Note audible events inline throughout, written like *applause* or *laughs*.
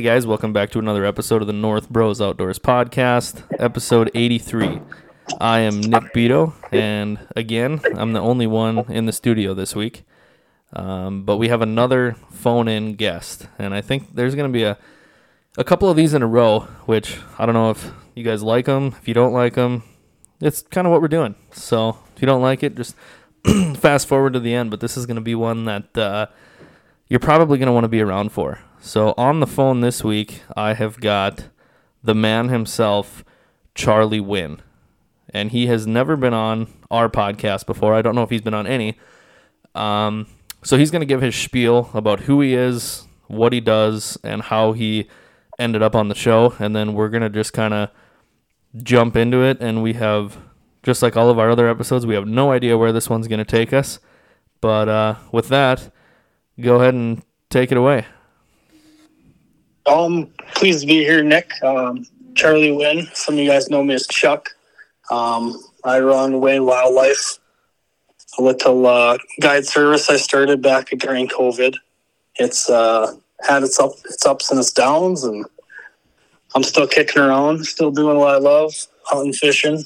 Hey guys, welcome back to another episode of the North Bros Outdoors Podcast, episode 83. I am Nick Beto, and again, I'm the only one in the studio this week. Um, but we have another phone in guest, and I think there's going to be a, a couple of these in a row, which I don't know if you guys like them. If you don't like them, it's kind of what we're doing. So if you don't like it, just *clears throat* fast forward to the end. But this is going to be one that uh, you're probably going to want to be around for. So on the phone this week, I have got the man himself, Charlie Wynn. And he has never been on our podcast before. I don't know if he's been on any. Um, so he's going to give his spiel about who he is, what he does, and how he ended up on the show. And then we're going to just kind of jump into it. And we have, just like all of our other episodes, we have no idea where this one's going to take us. But uh, with that, go ahead and take it away. Um, pleased to be here, Nick. Um, Charlie Wynn. Some of you guys know me as Chuck. Um, I run Wynn Wildlife, a little uh, guide service I started back during COVID. It's uh, had its up, its ups and its downs, and I'm still kicking around, still doing what I love, hunting, fishing,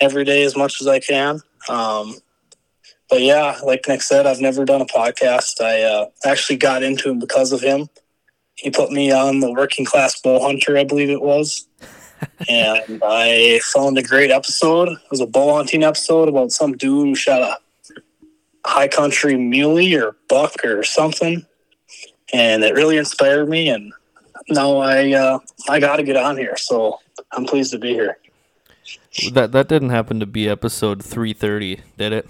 every day as much as I can. Um, but yeah, like Nick said, I've never done a podcast. I uh, actually got into him because of him he put me on the working class bow hunter, I believe it was. *laughs* and I found a great episode. It was a bow hunting episode about some dude who shot a high country muley or buck or something. And it really inspired me. And now I uh, I got to get on here. So I'm pleased to be here. That that didn't happen to be episode 330, did it?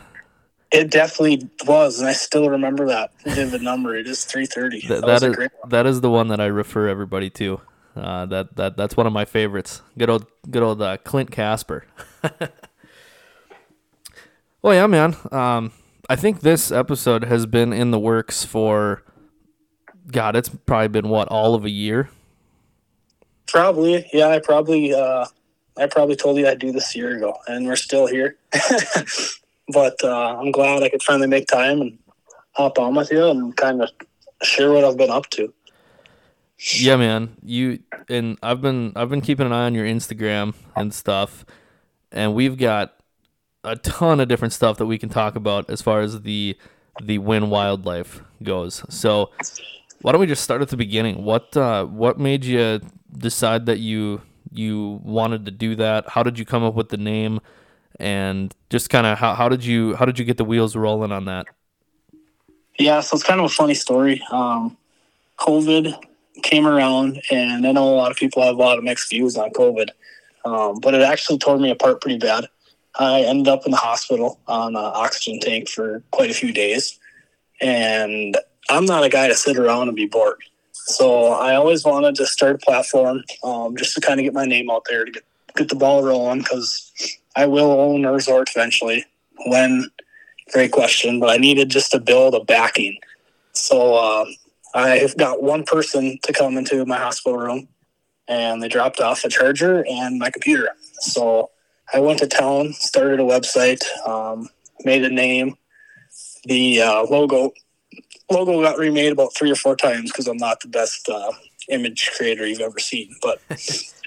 It definitely was, and I still remember that vivid number. It is three thirty. Th- that, that is that is the one that I refer everybody to. Uh, that that that's one of my favorites. Good old good old uh, Clint Casper. *laughs* well, yeah, man. Um, I think this episode has been in the works for God. It's probably been what all of a year. Probably, yeah. I probably uh, I probably told you I'd do this a year ago, and we're still here. *laughs* but uh, I'm glad I could finally make time and hop on with you and kind of share what I've been up to. Yeah, man. You and I've been I've been keeping an eye on your Instagram and stuff, and we've got a ton of different stuff that we can talk about as far as the the Wynn Wildlife goes. So, why don't we just start at the beginning? What uh, what made you decide that you you wanted to do that? How did you come up with the name? And just kind of how, how did you how did you get the wheels rolling on that? Yeah so it's kind of a funny story. Um, covid came around and i know a lot of people have a lot of mixed views on covid um, but it actually tore me apart pretty bad. I ended up in the hospital on an oxygen tank for quite a few days and i'm not a guy to sit around and be bored. So i always wanted to start a platform um, just to kind of get my name out there to get, get the ball rolling because I will own a resort eventually. When? Great question, but I needed just to build a backing. So uh, I've got one person to come into my hospital room, and they dropped off a charger and my computer. So I went to town, started a website, um, made a name. The uh, logo logo got remade about three or four times because I'm not the best uh, image creator you've ever seen, but *laughs*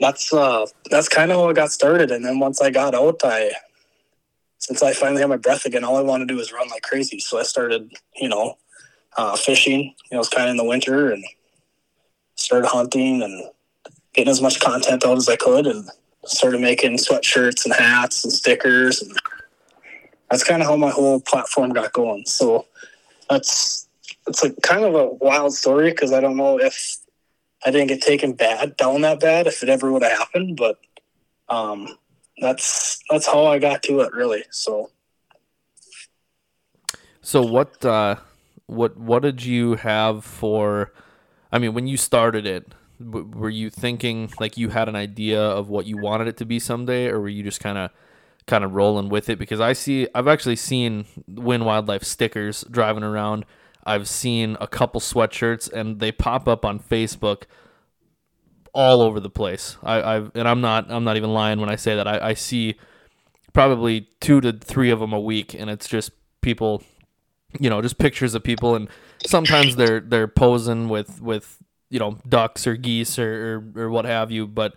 that's uh that's kind of how it got started. And then once I got out, I since I finally had my breath again, all I wanted to do was run like crazy. So I started, you know, uh, fishing. You know, it was kind of in the winter, and started hunting and getting as much content out as I could, and started making sweatshirts and hats and stickers. And that's kind of how my whole platform got going. So that's it's like kind of a wild story because I don't know if I didn't get taken bad down that bad if it ever would have happened, but um, that's that's how I got to it really. So, so what uh, what what did you have for? I mean, when you started it, were you thinking like you had an idea of what you wanted it to be someday, or were you just kind of kind of rolling with it? Because I see, I've actually seen Wynn Wildlife stickers driving around I've seen a couple sweatshirts and they pop up on Facebook all over the place. I, have and I'm not I'm not even lying when I say that. I, I see probably two to three of them a week, and it's just people, you know, just pictures of people, and sometimes they're they're posing with with you know ducks or geese or, or or what have you. But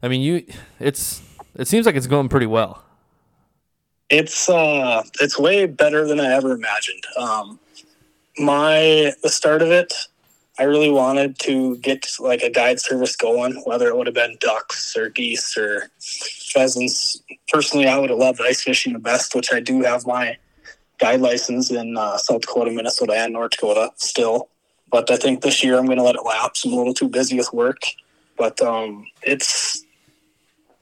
I mean, you it's it seems like it's going pretty well. It's uh, it's way better than I ever imagined. Um, my the start of it, I really wanted to get like a guide service going, whether it would have been ducks or geese or pheasants. Personally, I would have loved ice fishing the best, which I do have my guide license in uh, South Dakota, Minnesota, and North Dakota still. But I think this year I'm going to let it lapse. I'm a little too busy with work, but um, it's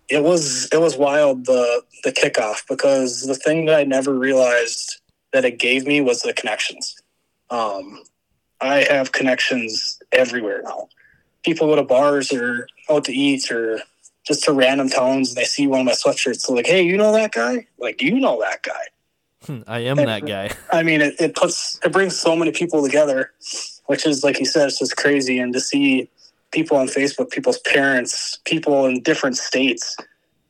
it was it was wild the the kickoff because the thing that I never realized that it gave me was the connections. Um, I have connections everywhere now. People go to bars or out to eat or just to random towns and they see one of my sweatshirts. They're like, "Hey, you know that guy? Like, do you know that guy?" I am and, that guy. *laughs* I mean, it, it puts it brings so many people together, which is like you said, it's just crazy. And to see people on Facebook, people's parents, people in different states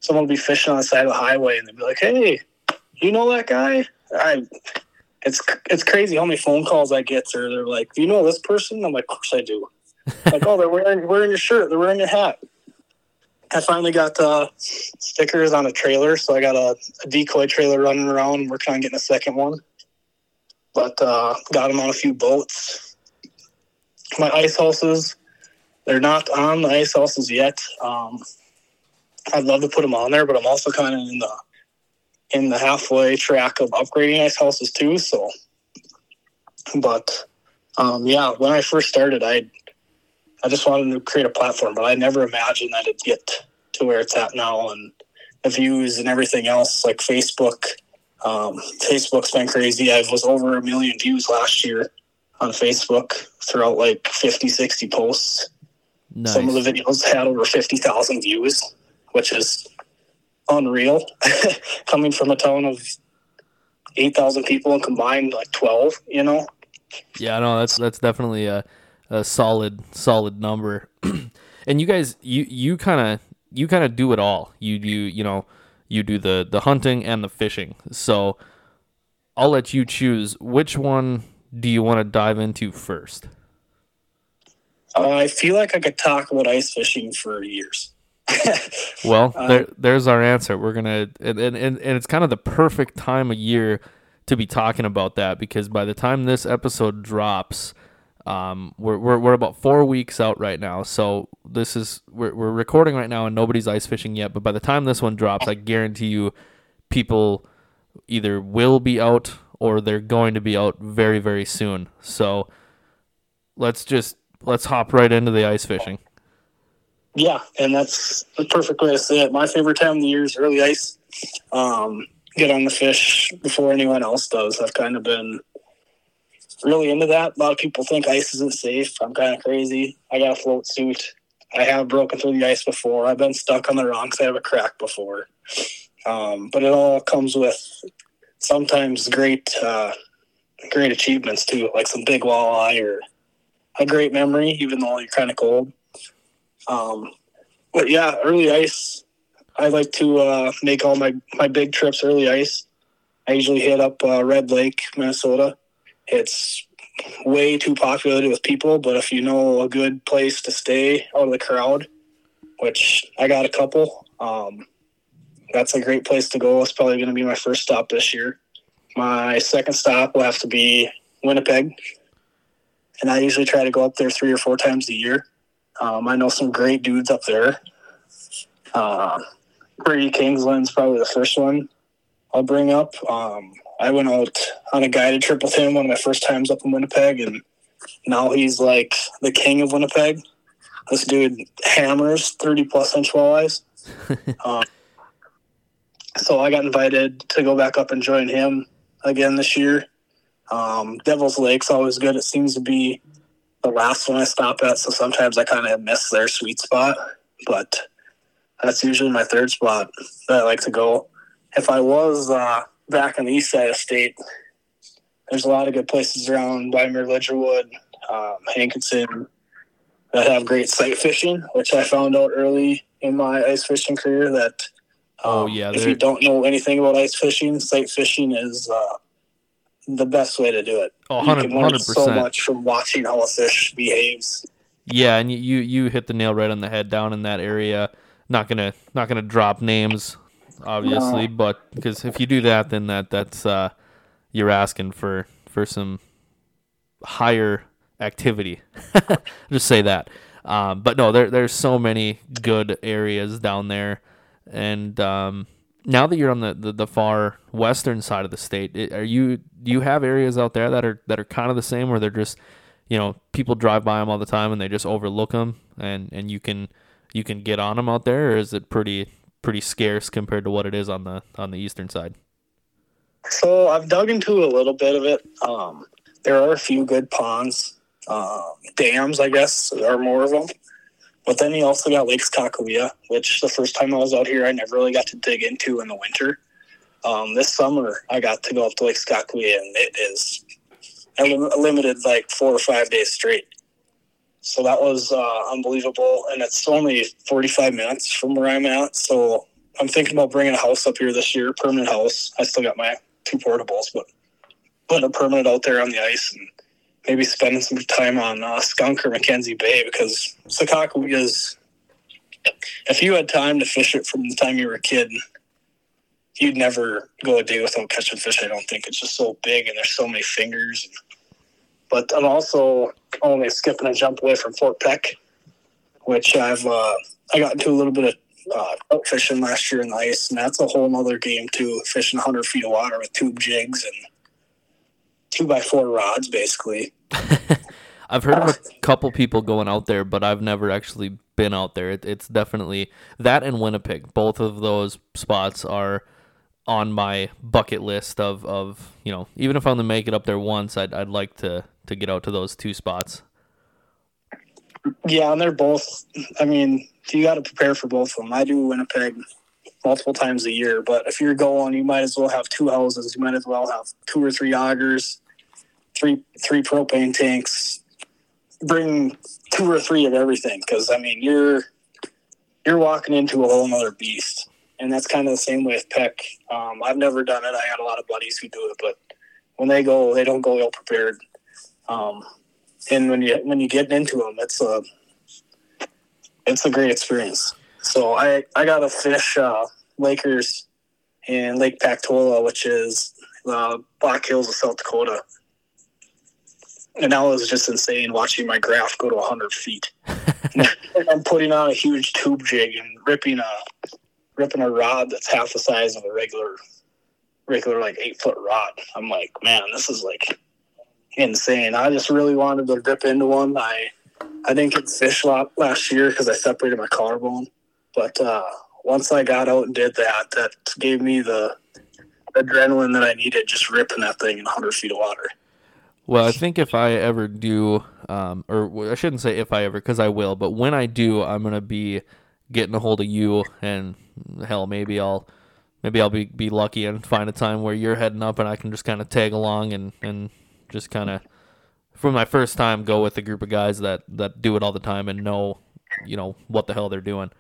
someone will be fishing on the side of the highway and they'll be like, "Hey, you know that guy?" I it's it's crazy how many phone calls I get. Or they're like, "Do you know this person?" I'm like, "Of course I do." *laughs* like, "Oh, they're wearing wearing your shirt. They're wearing your hat." I finally got uh, stickers on a trailer, so I got a, a, decoy trailer running around. We're trying to get a second one, but uh, got them on a few boats. My ice houses, they're not on the ice houses yet. Um, I'd love to put them on there, but I'm also kind of in the in the halfway track of upgrading ice houses too. So, but um, yeah, when I first started, I I just wanted to create a platform, but I never imagined that it'd get to where it's at now and the views and everything else. Like Facebook, um, Facebook's been crazy. I was over a million views last year on Facebook throughout like 50, 60 posts. Nice. Some of the videos had over 50,000 views which is unreal. *laughs* Coming from a town of eight thousand people and combined like twelve, you know. Yeah, no, that's that's definitely a, a solid solid number. *clears throat* and you guys, you you kind of you kind of do it all. You do you know you do the the hunting and the fishing. So I'll let you choose which one do you want to dive into first. Uh, I feel like I could talk about ice fishing for years. *laughs* well, um, there, there's our answer. We're gonna, and, and and it's kind of the perfect time of year to be talking about that because by the time this episode drops, um, we're, we're, we're about four weeks out right now. So this is we're we're recording right now and nobody's ice fishing yet. But by the time this one drops, I guarantee you, people either will be out or they're going to be out very very soon. So let's just let's hop right into the ice fishing. Yeah, and that's the perfect way to say it. My favorite time of the year is early ice. Um, get on the fish before anyone else does. I've kind of been really into that. A lot of people think ice isn't safe. I'm kind of crazy. I got a float suit. I have broken through the ice before. I've been stuck on the rocks. I have a crack before. Um, but it all comes with sometimes great, uh, great achievements too, like some big walleye or a great memory, even though you're kind of cold. Um, but yeah, early ice. I like to uh, make all my, my big trips early ice. I usually hit up uh, Red Lake, Minnesota. It's way too populated with people, but if you know a good place to stay out of the crowd, which I got a couple, um, that's a great place to go. It's probably going to be my first stop this year. My second stop will have to be Winnipeg, and I usually try to go up there three or four times a year. Um, I know some great dudes up there. Uh, Brady Kingsland's probably the first one I'll bring up. Um, I went out on a guided trip with him one of my first times up in Winnipeg, and now he's like the king of Winnipeg. This dude hammers 30 plus inch walleyes. *laughs* um, so I got invited to go back up and join him again this year. Um, Devil's Lake's always good. It seems to be the last one I stop at, so sometimes I kind of miss their sweet spot. But that's usually my third spot that I like to go. If I was uh, back on the east side of state, there's a lot of good places around Wyndmere, Lidgerwood, um, Hankinson that have great sight fishing, which I found out early in my ice fishing career that. Oh, um, oh yeah. If you don't know anything about ice fishing, sight fishing is uh, the best way to do it. Oh, You 100 can learn 100%. so much from watching how a fish behaves. Yeah, and you, you you hit the nail right on the head down in that area. Not gonna not gonna drop names, obviously, but because if you do that, then that that's uh, you're asking for for some higher activity. *laughs* Just say that. Um, but no, there there's so many good areas down there, and um, now that you're on the, the, the far western side of the state, are you do you have areas out there that are that are kind of the same, where they're just you know people drive by them all the time and they just overlook them, and and you can you can get on them out there, or is it pretty pretty scarce compared to what it is on the on the eastern side? So I've dug into a little bit of it. Um, there are a few good ponds, um, dams, I guess, are more of them. But then you also got Lake Sakakawea, which the first time I was out here, I never really got to dig into in the winter. Um, this summer, I got to go up to Lake Sakakawea, and it is limited like four or five days straight. So that was uh, unbelievable, and it's only 45 minutes from where I'm at. So I'm thinking about bringing a house up here this year, permanent house. I still got my two portables, but putting a permanent out there on the ice and maybe spending some time on uh, Skunk or Mackenzie Bay because Sakakawea is. If you had time to fish it from the time you were a kid, you'd never go a day without catching fish. I don't think it's just so big and there's so many fingers. But I'm also only skipping a jump away from Fort Peck, which I've uh, I got into a little bit of uh, trout fishing last year in the ice, and that's a whole other game too. Fishing 100 feet of water with tube jigs and two by four rods, basically. *laughs* I've heard of a *laughs* couple people going out there, but I've never actually been out there. It, it's definitely that and Winnipeg. Both of those spots are on my bucket list of, of you know, even if I only make it up there once, I'd, I'd like to, to get out to those two spots. Yeah, and they're both. I mean, you got to prepare for both of them. I do Winnipeg multiple times a year, but if you're going, you might as well have two houses. You might as well have two or three augers, three three propane tanks. Bring two or three of everything because I mean you're you're walking into a whole other beast, and that's kind of the same with Peck. Um, I've never done it. I got a lot of buddies who do it, but when they go, they don't go ill prepared. Um, and when you when you get into them, it's a it's a great experience. So I I got to fish uh, Lakers in Lake Pactola, which is uh, Black Hills of South Dakota, and that was just insane watching my graph go to 100 feet. I'm putting on a huge tube jig and ripping a ripping a rod that's half the size of a regular regular like eight foot rod. I'm like, man, this is like insane. I just really wanted to rip into one. I I didn't get fish lot last year because I separated my collarbone. But uh, once I got out and did that, that gave me the adrenaline that I needed just ripping that thing in 100 feet of water. Well, I think if I ever do, um, or I shouldn't say if I ever, because I will, but when I do, I'm gonna be getting a hold of you, and hell, maybe I'll, maybe I'll be, be lucky and find a time where you're heading up, and I can just kind of tag along and and just kind of, for my first time, go with a group of guys that that do it all the time and know, you know, what the hell they're doing.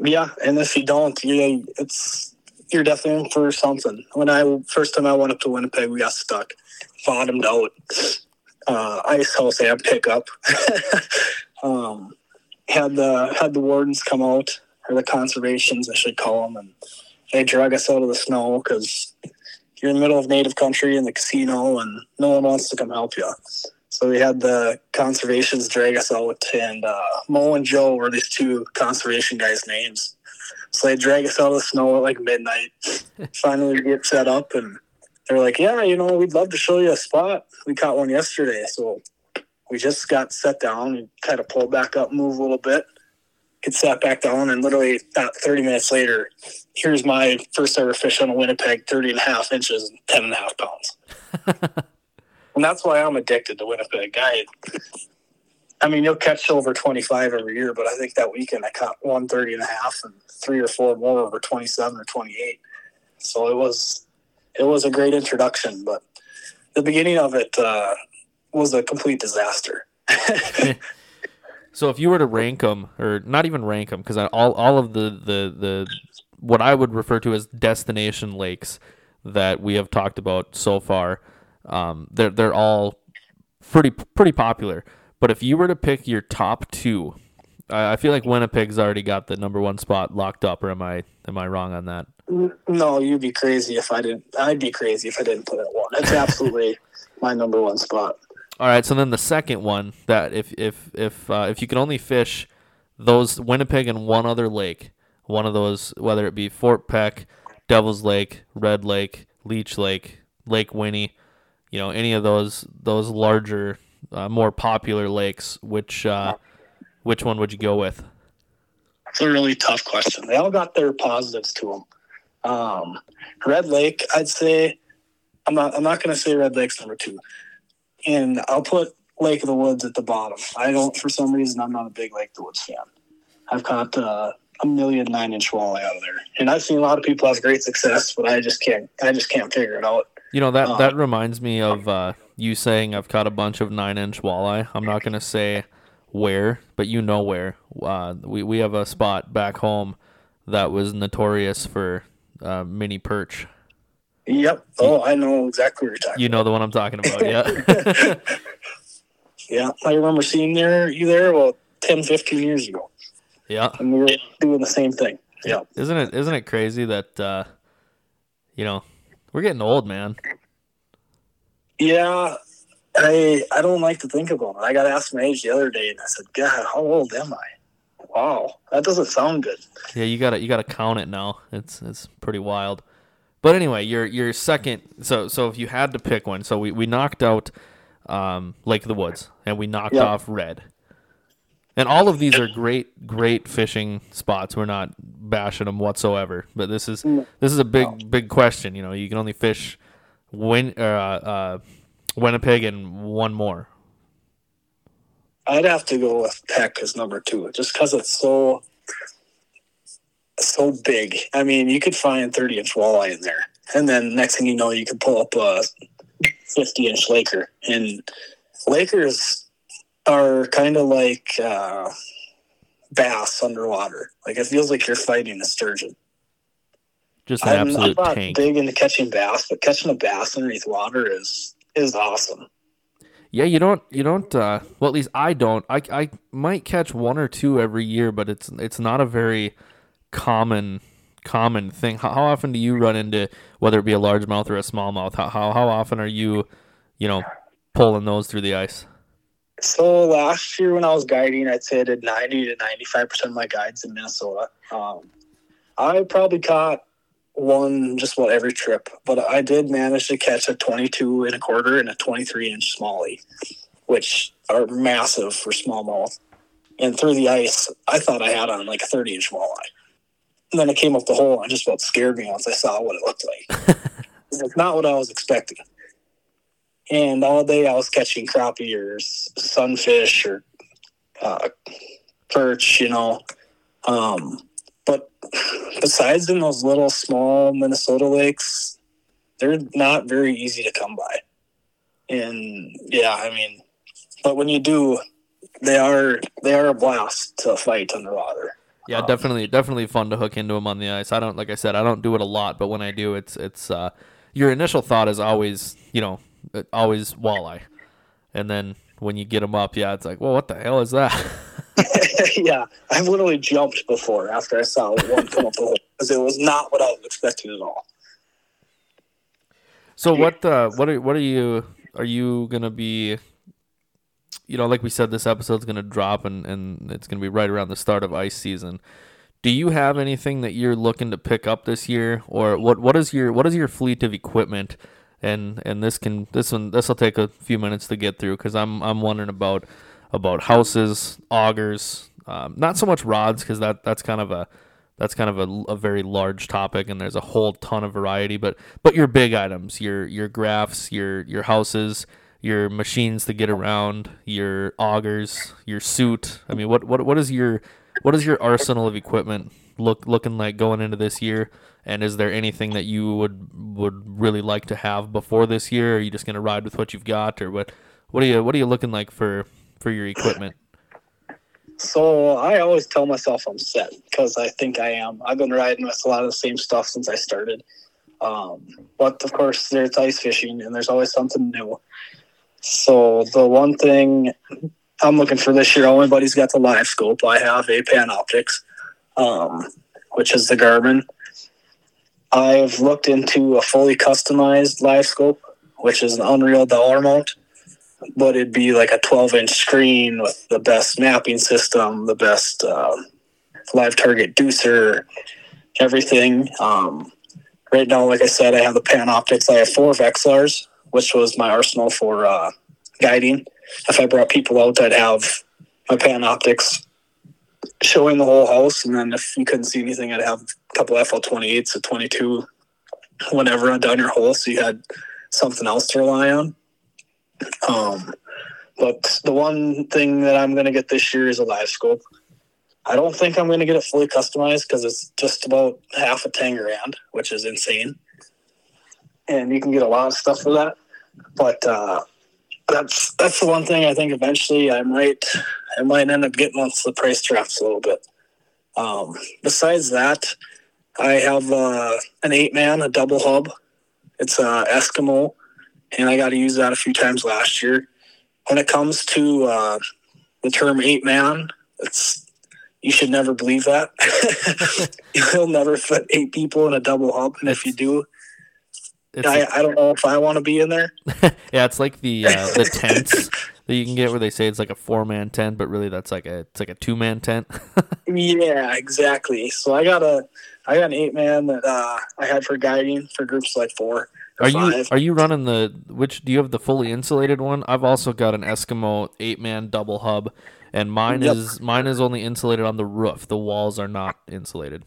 Yeah, and if you don't, you know, it's you're definitely in for something. When I first time I went up to Winnipeg, we got stuck, bottomed out, uh, ice house and pickup. *laughs* um, had the had the wardens come out or the conservations, I should call them, and they drug us out of the snow because you're in the middle of native country in the casino, and no one wants to come help you. So we had the conservations drag us out, and uh, Mo and Joe were these two conservation guys' names. So they drag us out of the snow at like midnight. *laughs* Finally, we get set up, and they're like, "Yeah, you know, we'd love to show you a spot. We caught one yesterday." So we just got set down and kind of pulled back up, move a little bit, get sat back down, and literally about 30 minutes later, here's my first ever fish on a Winnipeg, 30 and a half inches and 10 and a half pounds. *laughs* and that's why I'm addicted to Winnipeg. I, I mean, you'll catch over 25 every year, but I think that weekend I caught 130 and a half and three or four more over 27 or 28. So it was, it was a great introduction, but the beginning of it uh, was a complete disaster. *laughs* *laughs* So if you were to rank them, or not even rank them, because all all of the, the the what I would refer to as destination lakes that we have talked about so far, Um, they're they're all pretty pretty popular. But if you were to pick your top two, I, I feel like Winnipeg's already got the number one spot locked up. Or am I am I wrong on that? No, you'd be crazy if I didn't. I'd be crazy if I didn't put it one. It's absolutely *laughs* my number one spot. All right. So then the second one that if if if uh, if you could only fish those Winnipeg and one other lake, one of those whether it be Fort Peck, Devil's Lake, Red Lake, Leech Lake, Lake Winnie, you know any of those those larger, uh, more popular lakes, which uh, which one would you go with? It's a really tough question. They all got their positives to them. Um, Red Lake, I'd say. I'm not. I'm not going to say Red Lake's number two, and I'll put Lake of the Woods at the bottom. I don't, for some reason, I'm not a big Lake of the Woods fan. I've caught uh, a million nine inch walleye out of there, and I've seen a lot of people have great success, but I just can't. I just can't figure it out. You know that that reminds me of uh, you saying I've caught a bunch of nine inch walleye. I'm not gonna say where, but you know where. Uh, we we have a spot back home that was notorious for uh, mini perch. Yep. Oh, I know exactly what you're talking. You know the one I'm talking about, yeah. *laughs* Yeah, I remember seeing there you there about 10, 15 years ago, yeah. and we were doing the same thing. Yeah. Isn't it isn't it crazy that uh, you know we're getting old, man? Yeah, I I don't like to think about it. I got asked my age the other day, and I said, "God, how old am I?" Wow, that doesn't sound good. Yeah, you gotta you gotta count it now. It's it's pretty wild. But anyway, your your second. So so if you had to pick one, so we, we knocked out um, Lake of the Woods and we knocked Yep. off Red. And all of these are great great fishing spots. We're not bashing them whatsoever. But this is this is a big big question. You know, you can only fish Win uh, uh, Winnipeg and one more. I'd have to go with Peck as number two, just because it's so so big. I mean, you could find thirty inch walleye in there, and then next thing you know, you could pull up a fifty inch Laker. And Lakers are kind of like uh, bass underwater. Like it feels like you're fighting a sturgeon. Just an I'm, I'm not tank. big into catching bass, but catching a bass underneath water is is awesome. Yeah, you don't you don't uh well at least I don't. I I might catch one or two every year, but it's it's not a very common common thing. How, how often do you run into whether it be a largemouth or a smallmouth? How, how how often are you, you know, pulling those through the ice? So last year when I was guiding, I'd say I did 90 to 95 percent of my guides in Minnesota. Um, I probably caught one just about every trip, but I did manage to catch a 22 and a quarter and a 23 inch smallie, which are massive for smallmouth. And through the ice, I thought I had on like a 30 inch walleye. And then it came up the hole and it just about scared me once I saw what it looked like. *laughs* it's not what I was expecting. And all day I was catching crappie or sunfish or uh, perch, you know. Um, but besides in those little small Minnesota lakes, they're not very easy to come by. And yeah, I mean, but when you do, they are they are a blast to fight underwater. Yeah, definitely definitely fun to hook into them on the ice. I don't like I said, I don't do it a lot, but when I do, it's it's uh your initial thought is always, you know, always walleye. And then when you get them up, yeah, it's like, well, what the hell is that? *laughs* *laughs* yeah, I've literally jumped before after I saw one come up the hole because it was not what I was expecting at all. So what uh what are what are you are you gonna be you know, like we said, this episode's gonna drop and, and it's gonna be right around the start of ice season. Do you have anything that you're looking to pick up this year? Or what what is your what is your fleet of equipment? And and this can this one this will take a few minutes to get through because I'm I'm wondering about about houses, augers, um, not so much rods because that that's kind of a that's kind of a, a very large topic and there's a whole ton of variety but but your big items your your graphs your your houses your machines to get around your augers your suit. I mean what what what is your what is your arsenal of equipment look looking like going into this year and is there anything that you would would really like to have before this year are you just going to ride with what you've got or what what are you what are you looking like for for your equipment So I always tell myself I'm set because I think I am. I've been riding with a lot of the same stuff since I started. Um, but of course, there's ice fishing, and there's always something new. So the one thing I'm looking for this year, everybody's got the live scope. I have a Panoptix, um, which is the Garmin. I've looked into a fully customized live scope, which is an Unreal dollar mount, but it'd be like a 12 inch screen with the best mapping system, the best uh, live target deucer, everything. Um, right now, like I said, I have the Panoptix. I have four Vexilars, which was my arsenal for uh, guiding. If I brought people out, I'd have my Panoptix showing the whole house, and then if you couldn't see anything, I'd have couple FL28s, a 22, whenever down your hole, so you had something else to rely on. Um, but the one thing that I'm going to get this year is a live scope. I don't think I'm going to get it fully customized because it's just about half a 10 grand, which is insane. And you can get a lot of stuff for that. But uh, that's that's the one thing I think eventually I might I might end up getting once the price drops a little bit. Um, besides that, I have uh, an eight man, a double hub. It's a Eskimo, and I got to use that a few times last year. When it comes to uh, the term eight man, it's you should never believe that. *laughs* You'll never fit eight people in a double hub, and if you do, I, I don't know if I want to be in there. *laughs* yeah, it's like the uh, the *laughs* tents that you can get where they say it's like a four man tent, but really that's like a it's like a two man tent. yeah, exactly. So I got a I got an eight man that uh, I had for guiding for groups like four. Are five. you are you running the which do you have the fully insulated one? I've also got an Eskimo eight man double hub, and mine yep. is mine is only insulated on the roof. The walls are not insulated.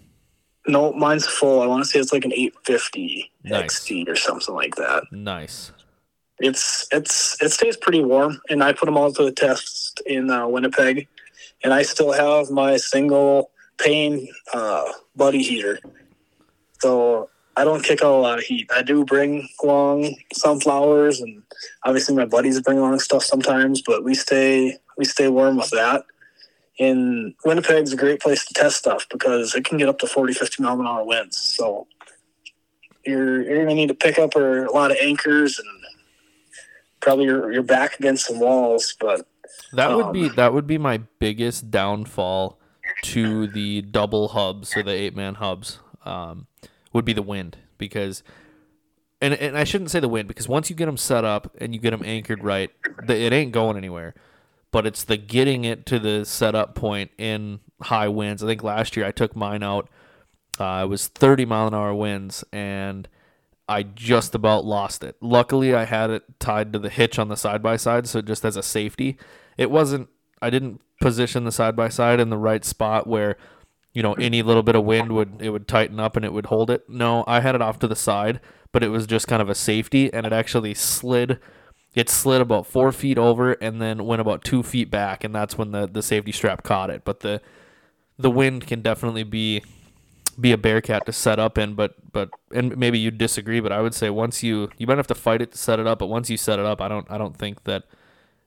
No, mine's full. I want to say it's like an 850 nice. XT or something like that. Nice. It's it's it stays pretty warm, and I put them all to the test in uh, Winnipeg, and I still have my single pane uh, buddy heater. So I don't kick out a lot of heat. I do bring along sunflowers, and obviously my buddies bring along stuff sometimes, but we stay we stay warm with that. And Winnipeg's a great place to test stuff because it can get up to 40, 50 mile an hour winds. So you're you're gonna need to pick up a lot of anchors and probably your your back against some walls. But that would um, be that would be my biggest downfall to the double hubs or the eight man hubs. Um, would be the wind because. And, and I shouldn't say the wind because once you get them set up and you get them anchored right, the, it ain't going anywhere but it's the getting it to the setup point in high winds. I think last year I took mine out. Uh, it was 30 mile an hour winds, and I just about lost it. Luckily, I had it tied to the hitch on the side by side, so just as a safety, it wasn't. I didn't position the side by side in the right spot where, you know, any little bit of wind would it would tighten up and it would hold it. No, I had it off to the side, but it was just kind of a safety, and it actually slid it slid about four feet over and then went about two feet back, and that's when the, the safety strap caught it. But the the wind can definitely be be a bearcat to set up in, but but and maybe you disagree, but I would say once you you might have to fight it to set it up, but once you set it up, I don't I don't think that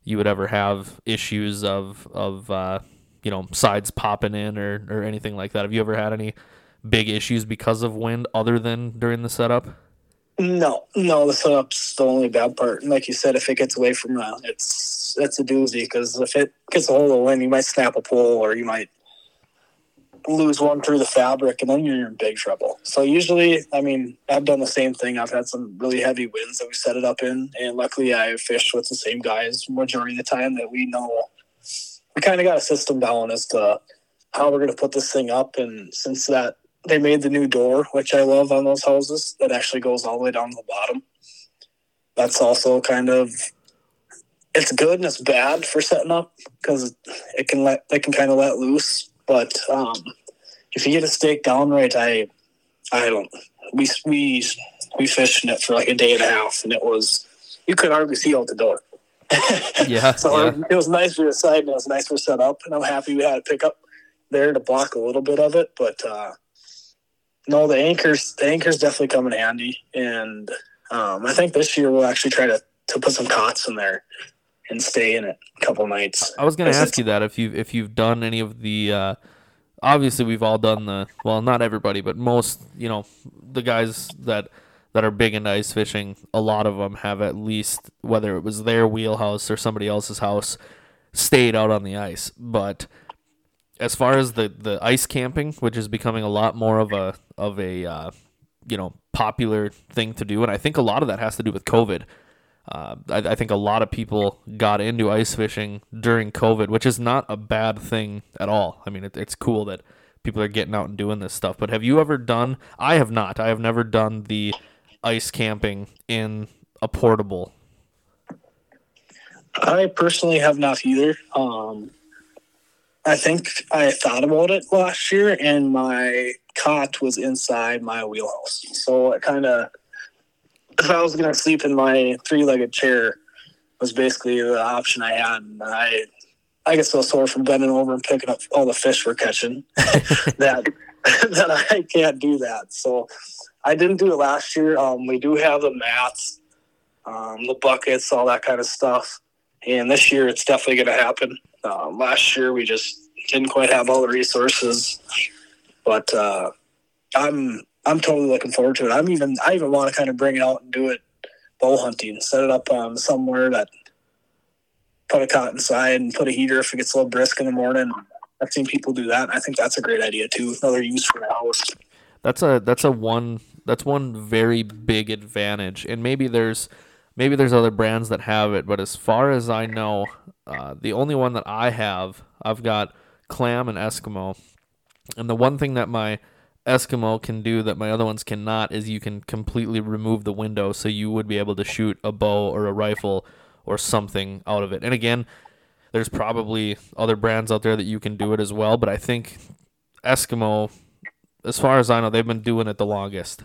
you would ever have issues of of uh, you know sides popping in or or anything like that. Have you ever had any big issues because of wind other than during the setup? No, no, the setup's the only bad part. And like you said, if it gets away from that, it's that's a doozy because if it gets a hold of wind, you might snap a pole or you might lose one through the fabric, and then you're in big trouble. So usually, I mean, I've done the same thing. I've had some really heavy winds that we set it up in, and luckily, I fished with the same guys majority of the time that we know. We kind of got a system down as to how we're going to put this thing up, and since that they made the new door, which I love on those houses, that actually goes all the way down to the bottom. That's also kind of it's good and it's bad for setting up because it can let they can kind of let loose. But um, if you get a stake down right, I I don't we we we fished in it for like a day and a half, and it was you could hardly see out the door. *laughs* yeah. so yeah. it was nice for the side, and it was nice for set up, and I'm happy we had a pickup there to block a little bit of it, but. uh no, the anchors the anchors definitely come in handy, and um, I think this year we'll actually try to to put some cots in there and stay in it a couple nights. I was going to ask you that if you if you've done any of the. Uh, obviously, we've all done the well, not everybody, but most you know the guys that that are big into ice fishing, a lot of them have at least whether it was their wheelhouse or somebody else's house stayed out on the ice. But as far as the, the ice camping, which is becoming a lot more of a of a uh, you know popular thing to do, and I think a lot of that has to do with COVID. Uh, I, I, think a lot of people got into ice fishing during COVID, which is not a bad thing at all. I mean, it, it's cool that people are getting out and doing this stuff. But have you ever done? I have not. I have never done the ice camping in a portable. I personally have not either. Um, I think I thought about it last year, and my cot was inside my wheelhouse. So it kind of, if I was to sleep in my three-legged chair, was basically the option I had. And I, I get so sore from bending over and picking up all the fish we're catching *laughs* that *laughs* that I can't do that. So I didn't do it last year. Um, we do have the mats, um, the buckets, all that kind of stuff. And this year, it's definitely going to happen. Um, last year, we just didn't quite have all the resources, but uh, I'm I'm totally looking forward to it. I'm even I even want to kind of bring it out and do it bow hunting, set it up um, somewhere that put a cot inside and put a heater if it gets a little brisk in the morning. I've seen people do that. I think that's a great idea too. Another use for the house. That's a that's a one that's one very big advantage, and maybe there's maybe there's other brands that have it, but as far as I know, uh, the only one that I have, I've got Clam and Eskimo, and the one thing that my Eskimo can do that my other ones cannot is you can completely remove the window, so you would be able to shoot a bow or a rifle or something out of it. And again, there's probably other brands out there that you can do it as well, but I think Eskimo, as far as I know, they've been doing it the longest.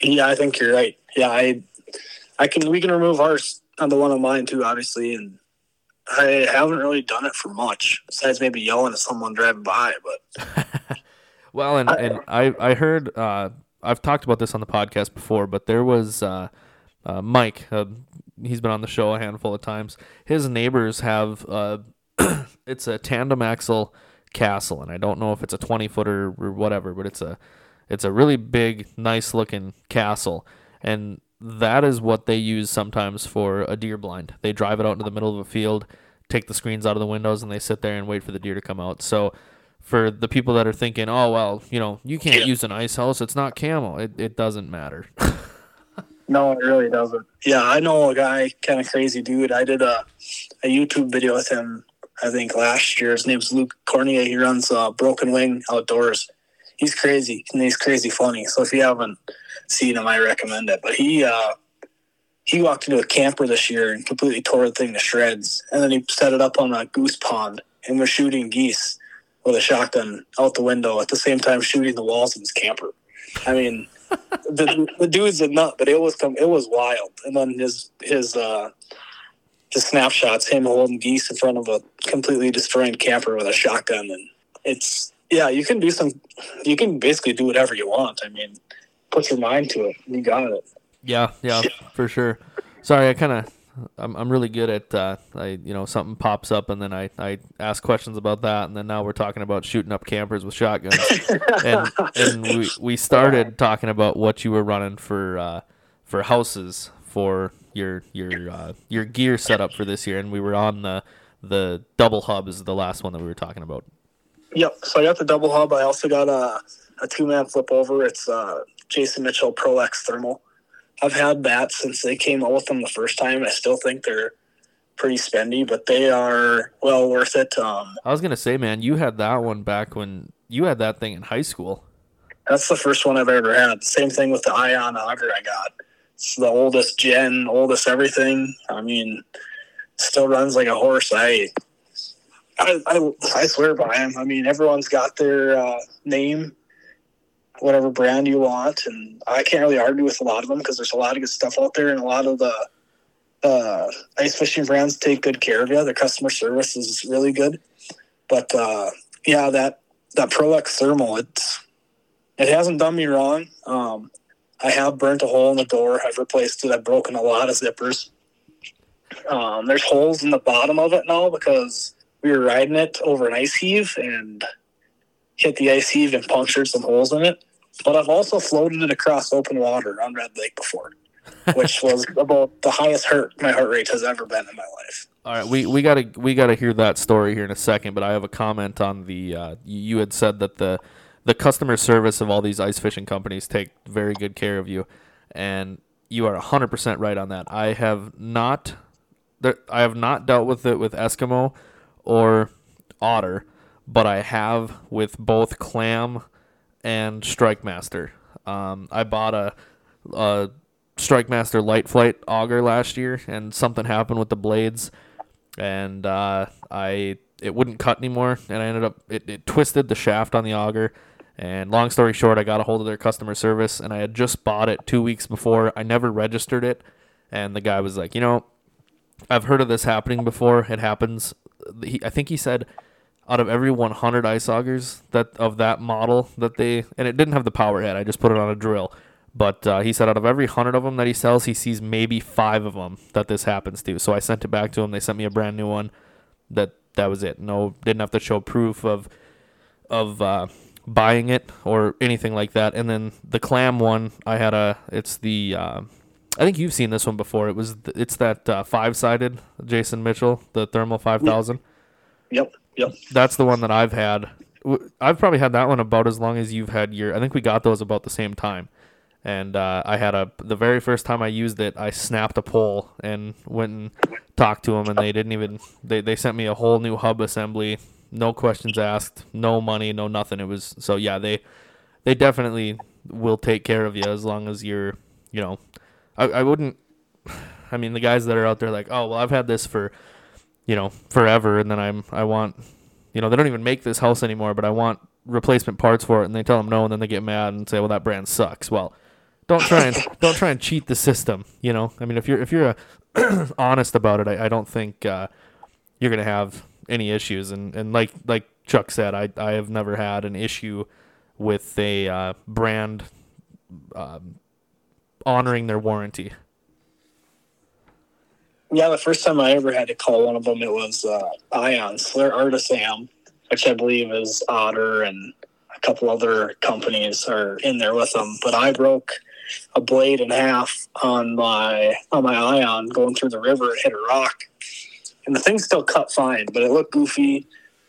Yeah, I think you're right. Yeah, I I can we can remove ours on the one on mine too, obviously, and I haven't really done it for much besides maybe yelling at someone driving by. But *laughs* well, and and I I heard uh, I've talked about this on the podcast before, but there was uh, uh, Mike. Uh, he's been on the show a handful of times. His neighbors have uh, *coughs* it's a tandem axle castle, and I don't know if it's a twenty footer or whatever, but it's a it's a really big, nice looking castle, and that is what they use sometimes for a deer blind. They drive it out into the middle of a field, take the screens out of the windows, and they sit there and wait for the deer to come out. So, for the people that are thinking, oh well, you know, you can't yeah. use an ice house, it's not camel. It it doesn't matter. *laughs* no, it really doesn't. Yeah, I know a guy, kind of crazy dude. I did a a YouTube video with him. I think last year. His name's Luke Cornier. He runs uh, Broken Wing Outdoors. He's crazy and he's crazy funny. So if you haven't seen him, I recommend it. But he uh, he walked into a camper this year and completely tore the thing to shreds. And then he set it up on a goose pond and was shooting geese with a shotgun out the window at the same time shooting the walls of his camper. I mean, the, the dude's a nut, but it was come, it was wild. And then his his uh, his snapshots, him holding geese in front of a completely destroyed camper with a shotgun, and it's yeah, you can do some, you can basically do whatever you want. I mean, put your mind to it. You got it. Yeah, yeah, for sure. Sorry, I kind of I'm I'm really good at uh, I you know something pops up and then I, I ask questions about that and then now we're talking about shooting up campers with shotguns and *laughs* and we we started talking about what you were running for uh, for houses for your your uh, your gear setup for this year and we were on the the double hub is the last one that we were talking about. Yep. So I got the double hub. I also got a a two man flip over. It's uh Jason Mitchell Pro X Thermal. I've had that since they came out with them the first time. I still think they're pretty spendy, but they are well worth it. Um, I was gonna say, man, you had that one back when you had that thing in high school. That's the first one I've ever had. Same thing with the Ion Auger I got. It's the oldest gen, oldest everything. I mean, still runs like a horse. I, I, I, I swear by him. I mean, everyone's got their uh, name whatever brand you want. And I can't really argue with a lot of them because there's a lot of good stuff out there, and a lot of the uh, ice fishing brands take good care of you. Their customer service is really good. But uh, yeah, that that Pro X thermal, it's it hasn't done me wrong. Um, I have burnt a hole in the door. I've replaced it. I've broken a lot of zippers. Um, there's holes in the bottom of it now because we were riding it over an ice heave and hit the ice heave and punctured some holes in it. But I've also floated it across open water on Red Lake before, which *laughs* was about the highest hurt my heart rate has ever been in my life. All right, we, we gotta we gotta hear that story here in a second, but I have a comment on the uh, you had said that the the customer service of all these ice fishing companies take very good care of you, and you are hundred percent right on that. I have not there, I have not dealt with it with Eskimo or Otter, but I have with both Clam and StrikeMaster. Um, I bought a, a StrikeMaster Light Flight auger last year, and something happened with the blades and uh, I it wouldn't cut anymore, and I ended up it, it twisted the shaft on the auger. And long story short, I got a hold of their customer service, and I had just bought it two weeks before. I never registered it, and the guy was like, you know, I've heard of this happening before. It happens. He, I think he said out of every 100 ice augers that of that model that they and it didn't have the power head. I just put it on a drill. But uh, he said out of every hundred of them that he sells, he sees maybe five of them that this happens to. So I sent it back to him. They sent me a brand new one. That that was it. No, didn't have to show proof of of uh, buying it or anything like that. And then the clam one, I had a. It's the. Uh, I think you've seen this one before. It was it's that uh, five sided Jason Mitchell, the thermal five thousand. Yep. Yep. That's the one that I've had. I've probably had that one about as long as you've had your. I think we got those about the same time and uh, I had a the very first time I used it, I snapped a pole and went and talked to them, and they didn't even they they sent me a whole new hub assembly, no questions asked, no money, no nothing. It was so yeah they they definitely will take care of you as long as you're you know I I wouldn't *sighs* I mean the guys that are out there like oh well I've had this for you know forever and then I'm I want you know they don't even make this house anymore but I want replacement parts for it and they tell them no and then they get mad and say well that brand sucks well don't try and *laughs* don't try and cheat the system. You know, I mean, if you're if you're uh, *clears throat* honest about it, I, I don't think uh, you're gonna have any issues. And, and like like Chuck said, I I have never had an issue with a uh, brand um, honoring their warranty. Yeah, the first time I ever had to call one of them, it was uh. They're Artisam, which I believe is Otter, and a couple other companies are in there with them. But I broke a blade in half on my on my ion going through the river and hit a rock. And the thing still cut fine, but it looked goofy.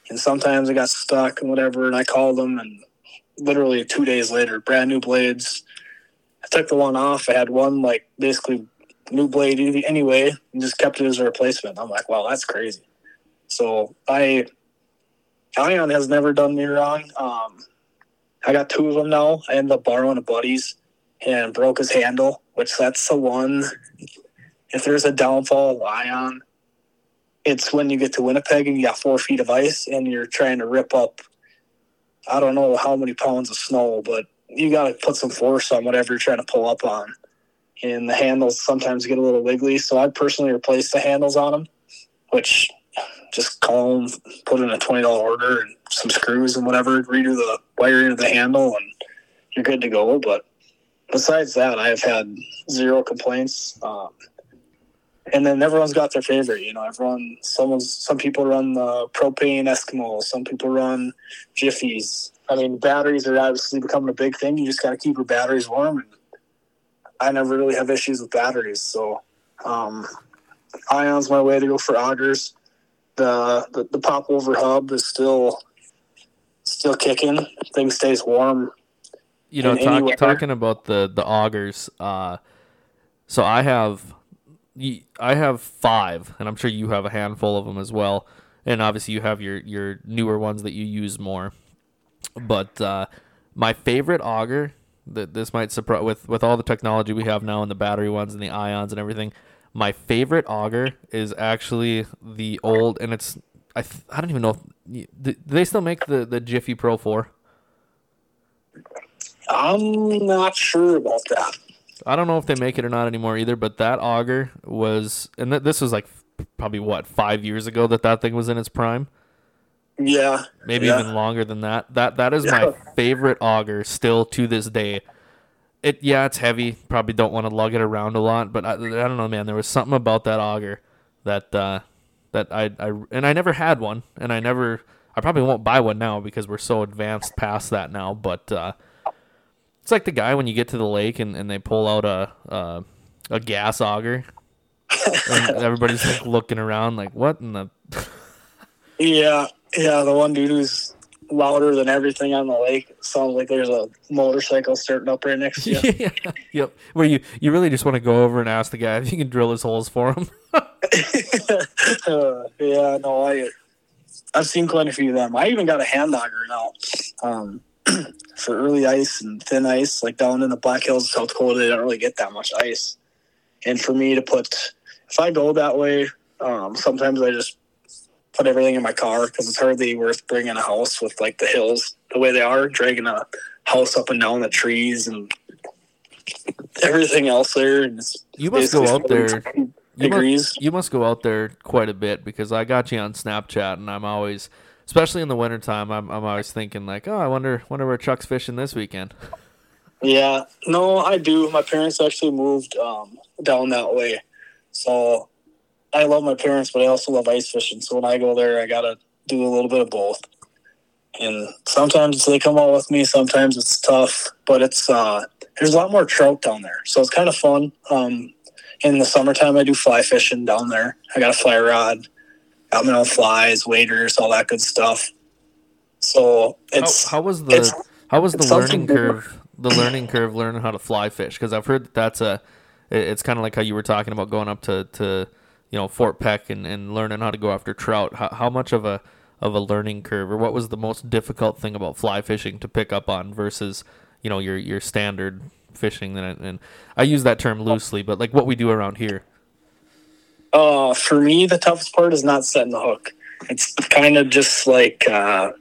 And sometimes it got stuck and whatever. And I called them, and literally two days later, brand new blades. I took the one off. I had one like basically new blade anyway, and just kept it as a replacement. I'm like, wow, that's crazy. So I Ion has never done me wrong. Um, I got two of them now. I ended up borrowing a buddy's and broke his handle, which that's the one. If there's a downfall of Ion, it's when you get to Winnipeg and you got four feet of ice and you're trying to rip up, I don't know how many pounds of snow, but you got to put some force on whatever you're trying to pull up on. And the handles sometimes get a little wiggly. So I personally replace the handles on them, which just call them, put in a $20 order and some screws and whatever, redo the wiring of the handle, and you're good to go. But besides that, I've had zero complaints. Um, and then everyone's got their favorite. You know, everyone. Someone's. Some people run the propane Eskimo. Some people run Jiffies. I mean, batteries are obviously becoming a big thing. You just got to keep your batteries warm. And I never really have issues with batteries, so um, Ion's my way to go for augers. The, the the pop over hub is still still kicking. Thing stays warm you know, talk, talking about the the augers. Uh, so I have, I have five, and I'm sure you have a handful of them as well. And obviously, you have your your newer ones that you use more. But uh, my favorite auger that this might surprise with with all the technology we have now and the battery ones and the ions and everything. My favorite auger is actually the old, and it's I I don't even know. If, do they still make the the Jiffy Pro Four? I'm not sure about that. I don't know if they make it or not anymore either, but that auger was, and th- this was like probably what five years ago that that thing was in its prime. Yeah, maybe yeah. even longer than that. That that is yeah. my favorite auger still to this day. It yeah, it's heavy. Probably don't want to lug it around a lot, but I, I don't know, man. There was something about that auger that uh, that I I and I never had one, and I never I probably won't buy one now because we're so advanced past that now. But uh, It's like the guy when you get to the lake and, and they pull out a a, a gas auger, *laughs* and everybody's like looking around like, what in the? Yeah, yeah. The one dude who's louder than everything on the lake sounds like there's a motorcycle starting up right next to you. *laughs* yeah, yep. Where you you really just want to go over and ask the guy if you can drill his holes for him. *laughs* *laughs* uh, yeah, no, I I've seen quite a few of them. I even got a hand auger now. Um, *clears throat* for early ice and thin ice, like down in the Black Hills of South Dakota, they don't really get that much ice. And for me to put, if I go that way, um, sometimes I just put everything in my car because it's hardly worth bringing a house with like the hills the way they are, dragging a house up and down the trees and everything else there. And You must go out there. You must, you must go out there quite a bit because I got you on Snapchat and I'm always, especially in the wintertime, I'm, I'm always thinking like, oh, I wonder wonder where Chuck's fishing this weekend. Yeah, no, I do. My parents actually moved um, down that way, so I love my parents, but I also love ice fishing. So when I go there, I gotta do a little bit of both. And sometimes they come out with me. Sometimes it's tough, but it's uh, there's a lot more trout down there, so it's kind of fun. Um, in the summertime, I do fly fishing down there. I got a fly rod, got my own flies, waders, all that good stuff. So it's how, how was the how was the learning something different. curve? The learning curve, learning how to fly fish because I've heard that that's a. It's kind of like how you were talking about going up to, to you know Fort Peck and, and learning how to go after trout. How, how much of a of a learning curve, or what was the most difficult thing about fly fishing to pick up on versus you know your your standard fishing? And, and I use that term loosely, but like what we do around here. Uh, for me, the toughest part is not setting the hook. It's kind of just like uh,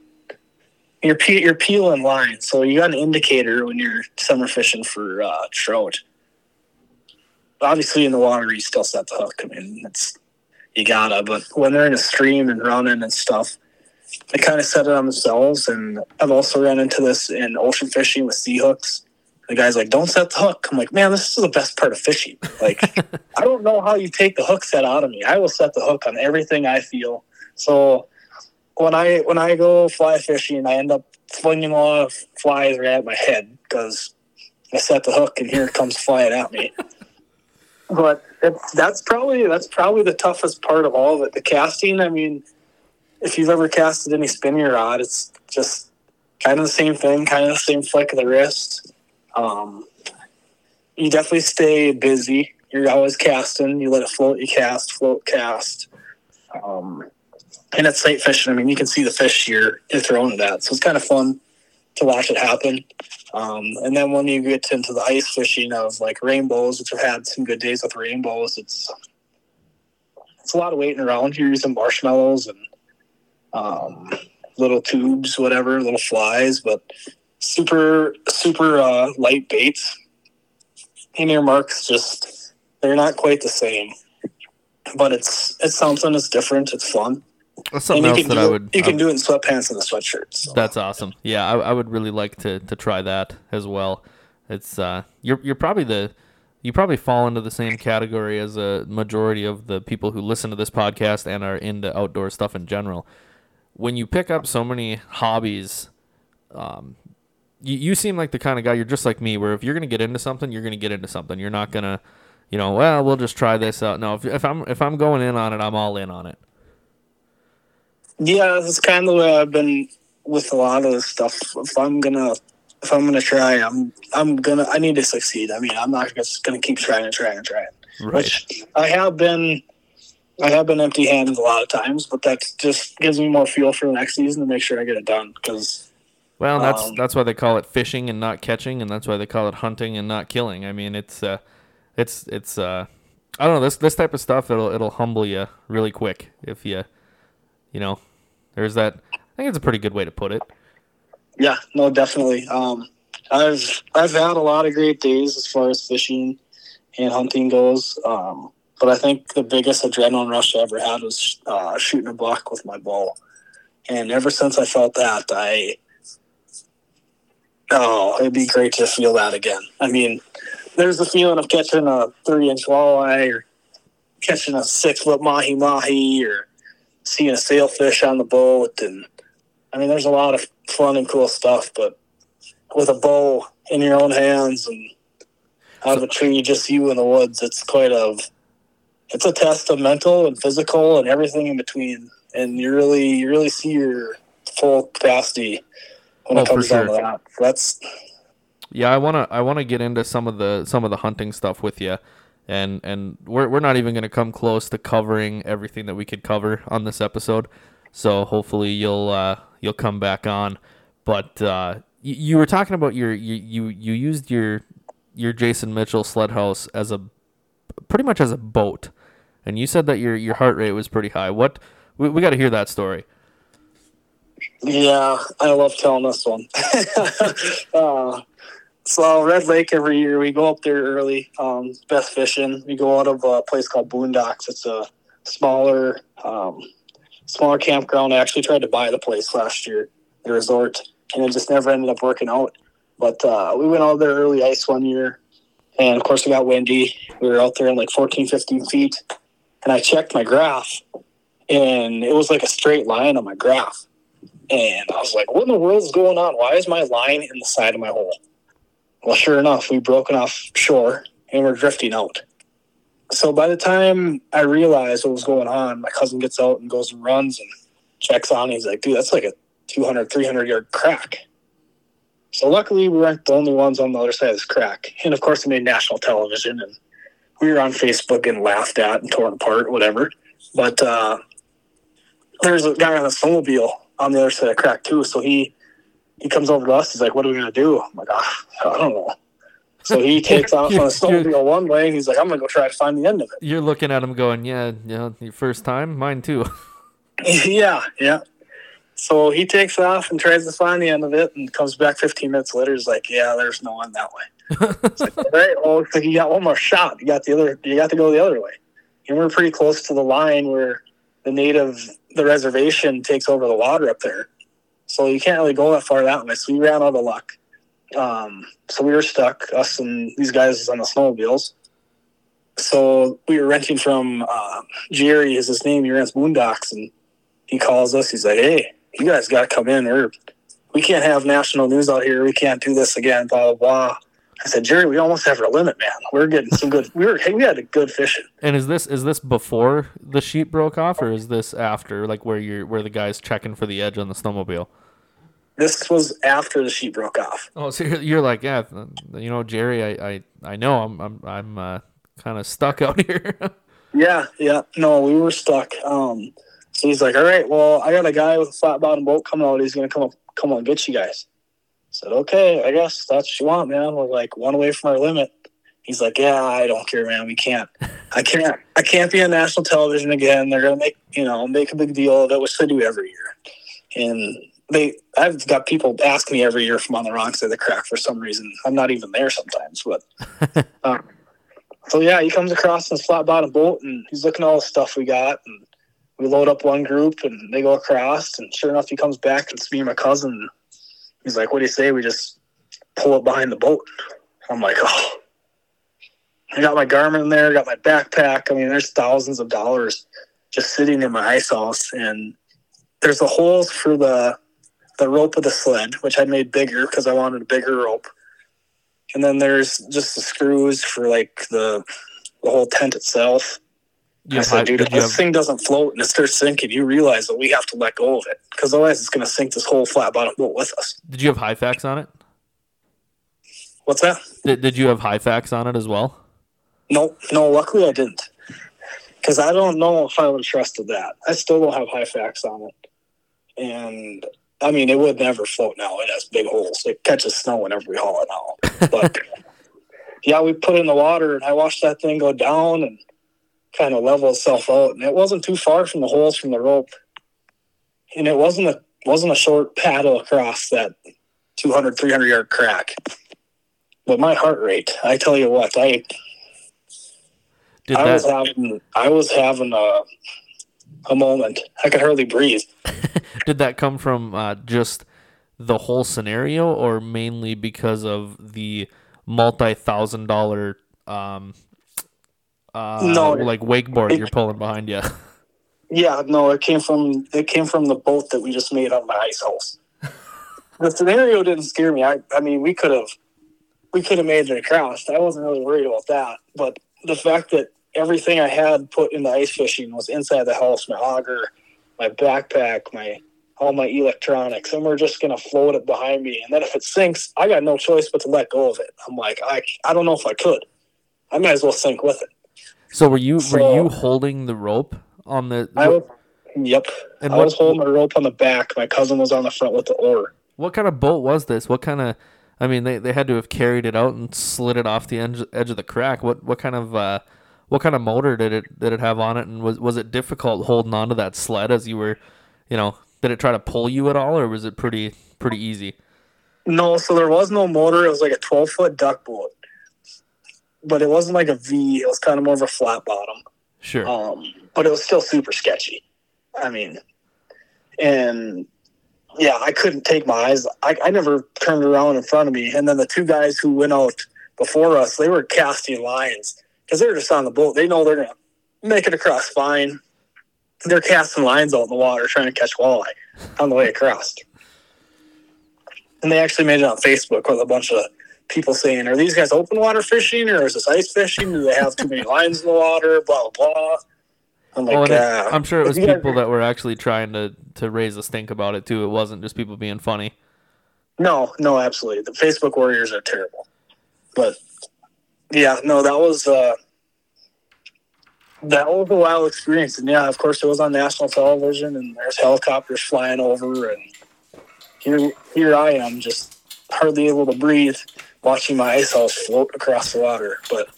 you're pe- you're peeling line. So you got an indicator when you're summer fishing for uh, trout. Obviously, in the water, you still set the hook. I mean, it's you gotta. But when they're in a stream and running and stuff, they kind of set it on themselves. And I've also run into this in ocean fishing with sea hooks. The guy's like, "Don't set the hook." I'm like, "Man, this is the best part of fishing." Like, *laughs* I don't know how you take the hook set out of me. I will set the hook on everything I feel. So when I when I go fly fishing, I end up flinging a lot of flies right at my head because I set the hook and here it comes flying at me. *laughs* But that's probably that's probably the toughest part of all of it. The casting. I mean, if you've ever casted any spinning rod, it's just kind of the same thing, kind of the same flick of the wrist. Um, you definitely stay busy. You're always casting. You let it float. You cast, float, cast. Um, and it's sight fishing. I mean, you can see the fish you're, you're throwing it at, so it's kind of fun to watch it happen. Um, and then when you get into the ice fishing of like rainbows, which I've had some good days with rainbows, it's it's a lot of waiting around. You're using marshmallows and um, little tubes, whatever, little flies, but super super uh, light baits. And your marks just they're not quite the same, but it's it's something that's different. It's fun. That's something and else can that do I it- would. you I- can do it in sweatpants and a sweatshirt. So. That's awesome. Yeah, I, I would really like to, to try that as well. It's uh, you're you're probably the you probably fall into the same category as a majority of the people who listen to this podcast and are into outdoor stuff in general. When you pick up so many hobbies, um, you, you seem like the kind of guy you're just like me, where if you're gonna get into something, you're gonna get into something. You're not gonna, you know, well, we'll just try this out. No, if, if I'm if I'm going in on it, I'm all in on it. Yeah, that's kind of the way I've been with a lot of this stuff. If I'm gonna, if I'm gonna try, I'm, I'm gonna, I need to succeed. I mean, I'm not just gonna keep trying and trying and trying. Which I have been, I have been empty-handed a lot of times, but that just gives me more fuel for the next season to make sure I get it done. Because Well, that's Um, that's why they call it fishing and not catching, and that's why they call it hunting and not killing. I mean, it's uh, it's it's uh, I don't know this this type of stuff. It'll it'll humble you really quick if you, you know, there's that. I think it's a pretty good way to put it. yeah, no, definitely. Um, I've I've had a lot of great days as far as fishing and hunting goes. Um, but I think the biggest adrenaline rush I ever had was uh, shooting a buck with my bow. And ever since I felt that, I oh, it'd be great to feel that again. I mean, there's the feeling of catching a three inch walleye or catching a six foot mahi mahi or seeing a sailfish on the boat and I mean, there's a lot of fun and cool stuff, but with a bow in your own hands and out of a tree, just you in the woods. It's quite a it's a test of mental and physical and everything in between. And you really you really see your full capacity when Oh, it comes down to sure. that. That's Yeah, I wanna I wanna get into some of the some of the hunting stuff with you, and and we're we're not even gonna come close to covering everything that we could cover on this episode. So hopefully you'll uh, you'll come back on. But uh, you, you were talking about your you, you you used your your Jason Mitchell sled house as a pretty much as a boat, and you said that your your heart rate was pretty high. What we, we got to hear that story. Yeah, I love telling this one. *laughs* uh, so Red Lake every year we go up there early. Um, best fishing. We go out of a place called Boondocks. It's a smaller, um, smaller campground. I actually tried to buy the place last year, the resort, and it just never ended up working out. But uh, we went out there early ice one year, and of course it got windy. We were out there in like 14, 15 feet, and I checked my graph, and it was like a straight line on my graph. And I was like, what in the world is going on? Why is my line in the side of my hole? Well, sure enough, we've broken off shore and we're drifting out. So by the time I realized what was going on, my cousin gets out and goes and runs and checks on. He's like, dude, that's like a 200, 300 yard crack. So luckily, we weren't the only ones on the other side of this crack. And of course, it made national television and we were on Facebook and laughed at and torn apart, whatever. But uh, there's a guy on a snowmobile on the other side of the crack too. So he he comes over to us. He's like, "What are we gonna do?" I'm like, "Ah, I don't know." So he *laughs* takes off on a snowmobile one way, and he's like, "I'm gonna go try to find the end of it." You're looking at him going, yeah, yeah, your first time, mine too. *laughs* *laughs* yeah, yeah. So he takes off and tries to find the end of it, and comes back 15 minutes later. He's like, "Yeah, there's no end that way." It's like, all right, well, looks like you got one more shot. You got the other. You got to go the other way. And we're pretty close to the line where the native, the reservation takes over the water up there. So you can't really go that far that way. So we ran out of luck. Um, so we were stuck, us and these guys on the snowmobiles. So we were renting from uh, Jerry, is his name. He rents Boondocks, and he calls us. He's like, "Hey, you guys got to come in. We're we can't have national news out here. We can't do this again." Blah blah blah. I said, Jerry, we almost have our limit, man. We're getting some good. We were hey, we had a good fishing. And is this is this before the sheet broke off, or is this after, like where you're where the guy's checking for the edge on the snowmobile? This was after the sheet broke off. Oh, so you're, you're like, yeah, you know, Jerry, I I, I know I'm I'm I'm uh, kind of stuck out *laughs* here. Yeah, yeah. No, we were stuck. Um, so he's like, "All right, well, I got a guy with a flat bottom boat coming out. He's gonna come up, come on, get you guys." Said, "Okay, I guess that's what you want, man. We're like one away from our limit." He's like, "Yeah, I don't care, man. We can't. I can't. I can't be on national television again. They're gonna make you know make a big deal of it, which they do every year." And they, I've got people ask me every year from on the wrong side of the crack for some reason. I'm not even there sometimes, but. *laughs* Um, so yeah, he comes across in his flat bottom boat and he's looking at all the stuff we got and we load up one group and they go across and sure enough he comes back and it's me and my cousin. He's like, What do you say? We just pull up behind the boat. I'm like, Oh I got my Garmin in there, got my backpack. I mean, there's thousands of dollars just sitting in my ice house and there's the holes for the the rope of the sled, which I made bigger because I wanted a bigger rope and then there's just the screws for like the the whole tent itself. You I said, dude, if this have- thing doesn't float and it starts sinking, you realize that we have to let go of it because otherwise it's going to sink this whole flat bottom boat with us. did you have high facts on it? What's that? Did, did you have high facts on it as well? No, no. Luckily, I didn't because I don't know if I would have trusted that. I still don't have high facts on it, and I mean, it would never float now. It has big holes. It catches snow whenever we haul it out. But *laughs* yeah, we put it in the water, and I watched that thing go down and kind of level itself out. And it wasn't too far from the holes from the rope, and it wasn't a wasn't a short paddle across that 200, 300 yard crack. But my heart rate, I tell you what, I Did I was having I was having a a moment. I could hardly breathe. *laughs* did that come from uh, just the whole scenario, or mainly because of the multi thousand dollar um uh No. like wakeboard you're pulling behind you? *laughs* Yeah, no, it came from it came from the boat that we just made on the ice house. *laughs* the scenario didn't scare me. I, I mean, we could have, we could have made it across. I wasn't really worried about that. But the fact that everything I had put into ice fishing was inside the house, my auger, my backpack, my all my electronics, and we're just gonna float it behind me. And then if it sinks, I got no choice but to let go of it. I'm like, I, I don't know if I could. I might as well sink with it. So were you So- were you holding the rope on the? I was, yep. And I what- was holding the rope on the back. My cousin was on the front with the oar. What kind of boat was this? What kind of? I mean, they, they had to have carried it out and slid it off the edge, edge of the crack. What what kind of uh, what kind of motor did it did it have on it? And was was it difficult holding onto that sled as you were, you know, did it try to pull you at all, or was it pretty pretty easy? No, so there was no motor. It was like a 12 foot duck boat, but it wasn't like a V. It was kind of more of a flat bottom. Sure. Um, but it was still super sketchy. I mean, and yeah, I couldn't take my eyes. I, I never turned around in front of me. And then the two guys who went out before us, they were casting lines because they were just on the boat. They know they're going to make it across fine. They're casting lines out in the water trying to catch walleye on the way across. And they actually made it on Facebook with a bunch of people saying, Are these guys open water fishing or is this ice fishing? Do they have too many lines in the water? Blah, blah, blah. I'm like, it- "Ah." I'm sure it was You guys- people that were actually trying to to raise a stink about it too. It wasn't just people being funny. No, no, absolutely. The Facebook warriors are terrible. But yeah, no, that was uh that was a wild experience. And yeah, of course it was on national television and there's helicopters flying over and here here I am just hardly able to breathe watching my ice house float across the water. But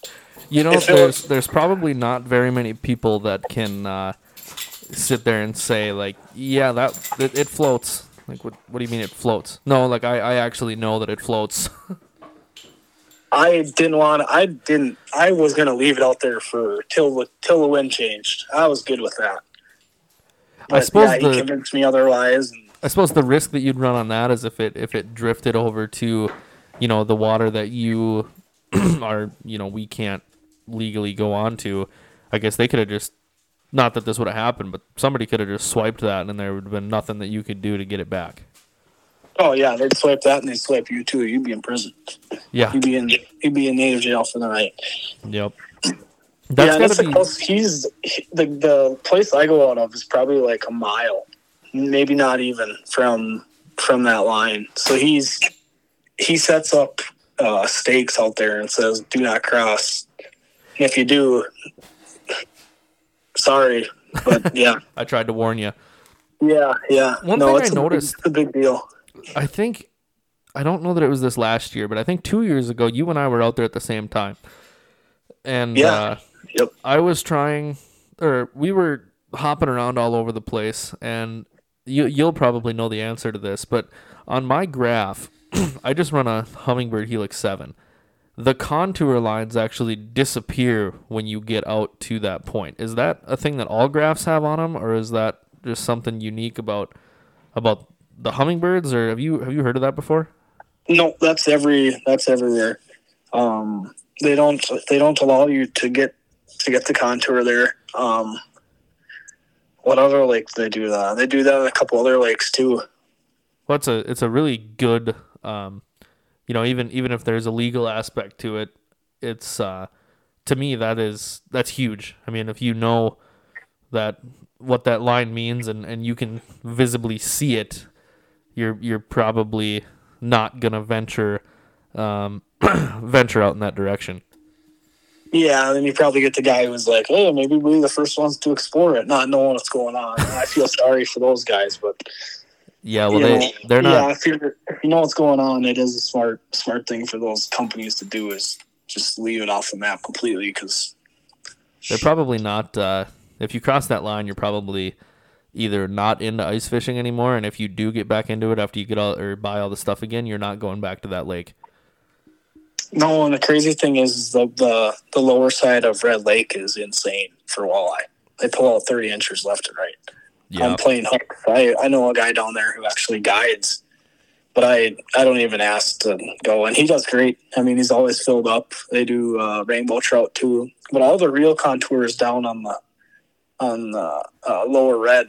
You know, there's there's probably not very many people that can uh, sit there and say like, yeah, that it, it floats. Like, what what do you mean it floats? No, like I, I actually know that it floats. *laughs* I didn't want I didn't I was gonna leave it out there for till the till the wind changed. I was good with that. But, suppose yeah, the- he convinced me otherwise and I suppose the risk that you'd run on that is if it if it drifted over to, you know, the water that you *clears throat* are, you know, we can't legally go on to. I guess they could have just, not that this would have happened, but somebody could have just swiped that, and there would have been nothing that you could do to get it back. Oh yeah, they'd swipe that and they'd swipe you too. You'd be in prison. Yeah. You'd be in you'd be in native jail for the night. Yep. *clears throat* yeah, That's and that's the be. close. He's he, the the place I go out of is probably like a mile, maybe not even from from that line. So he's he sets up uh, stakes out there and says, "Do not cross." And if you do, sorry, but *laughs* yeah, I tried to warn you. yeah, yeah. One no, thing I a big- noticed- it's a big deal. I think I don't know that it was this last year, but I think two years ago you and I were out there at the same time, and Yeah. uh, Yep. I was trying, or we were hopping around all over the place, and you you'll probably know the answer to this, but on my graph, *clears throat* I just run a Humminbird Helix Seven. The contour lines actually disappear when you get out to that point. Is that a thing that all graphs have on them, or is that just something unique about about the Humminbirds? Or have you have you heard of that before? No, that's every that's everywhere. Um, they don't they don't allow you to get to get the contour there. Um, what other lakes do they do that? They do that in a couple other lakes too. Well, it's a it's a really good, um, you know, even even if there's a legal aspect to it, it's uh, to me that is that's huge. I mean, if you know that what that line means and, and you can visibly see it, you're you're probably not gonna venture um, *clears throat* venture out in that direction. Yeah, and then you probably get the guy who's like, "Oh, maybe we're the first ones to explore it, not knowing what's going on." I feel sorry for those guys, but Yeah, well you they know, they're not. Yeah, if, you're, if you know what's going on, it is a smart smart thing for those companies to do is just leave it off the map completely because They're probably not. Uh, if you cross that line, you're probably either not into ice fishing anymore, and if you do get back into it after you get all or buy all the stuff again, you're not going back to that lake. No, and the crazy thing is the, the the lower side of Red Lake is insane for walleye. They pull out thirty inches left and right. Yeah, I'm playing hooks. I I know a guy down there who actually guides, but I I don't even ask to go, and he does great. I mean, he's always filled up. They do uh, rainbow trout too, but all the real contours down on the on the uh, lower red.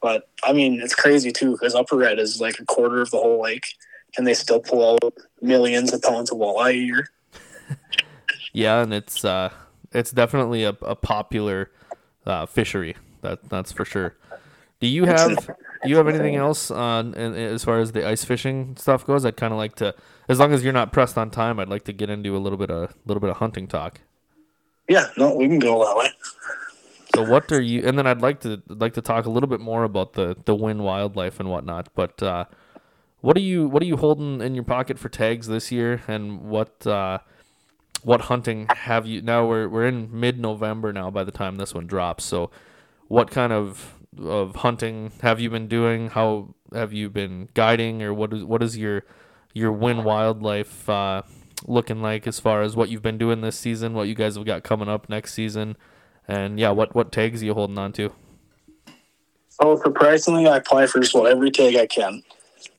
But I mean, it's crazy too because Upper Red is like a quarter of the whole lake, and they still pull out millions of pounds of walleye a *laughs* year. Yeah, and it's uh, it's definitely a, a popular uh, fishery. That that's for sure. *laughs* Do you have do you have anything else on in, as far as the ice fishing stuff goes? I'd kind of like to, as long as you're not pressed on time, I'd like to get into a little bit of little bit of hunting talk. Yeah, no, we can go that way. So what are you? And then I'd like to like to talk a little bit more about the the Wynn Wildlife and whatnot. But uh, what are you what are you holding in your pocket for tags this year? And what uh, what hunting have you? Now we're we're in mid November now. By the time this one drops, so what kind of of hunting have you been doing? How have you been guiding, or what is what is your your Wynn Wildlife uh, looking like as far as what you've been doing this season? What you guys have got coming up next season? And yeah, what what tags are you holding on to? Oh, surprisingly, I apply for just about every tag I can.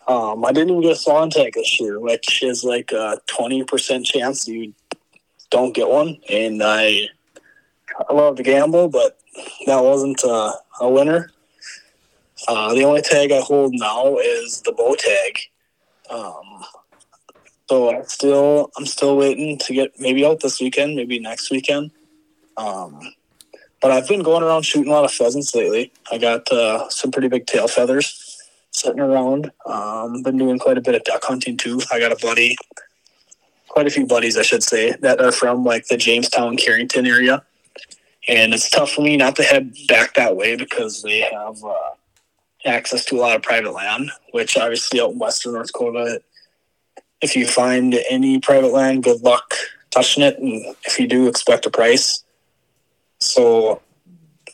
Um, I didn't even get a swan tag this year, which is like a twenty percent chance you don't get one. And I, I love to gamble, but that wasn't uh, a winner. Uh, the only tag I hold now is the bow tag. Um, so I still, I'm still waiting to get maybe out this weekend, maybe next weekend. Um, but I've been going around shooting a lot of pheasants lately. I got uh, some pretty big tail feathers sitting around. Um, been doing quite a bit of duck hunting too. I got a buddy, quite a few buddies, I should say, that are from like the Jamestown, Carrington area. And it's tough for me not to head back that way because they have uh, access to a lot of private land, which obviously out in western North Dakota, if you find any private land, good luck touching it. And if you do, expect a price. So,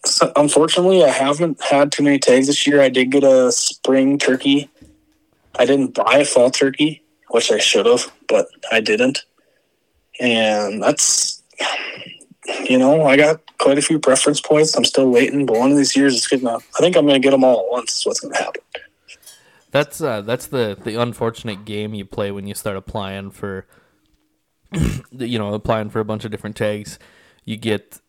so unfortunately, I haven't had too many tags this year. I did get a spring turkey. I didn't buy a fall turkey, which I should have, but I didn't. And that's, you know, I got quite a few preference points. I'm still waiting, but one of these years it's gonna. I think I'm gonna get them all at once. Is what's gonna happen. That's uh, that's the the unfortunate game you play when you start applying for, *clears throat* you know, applying for a bunch of different tags. You get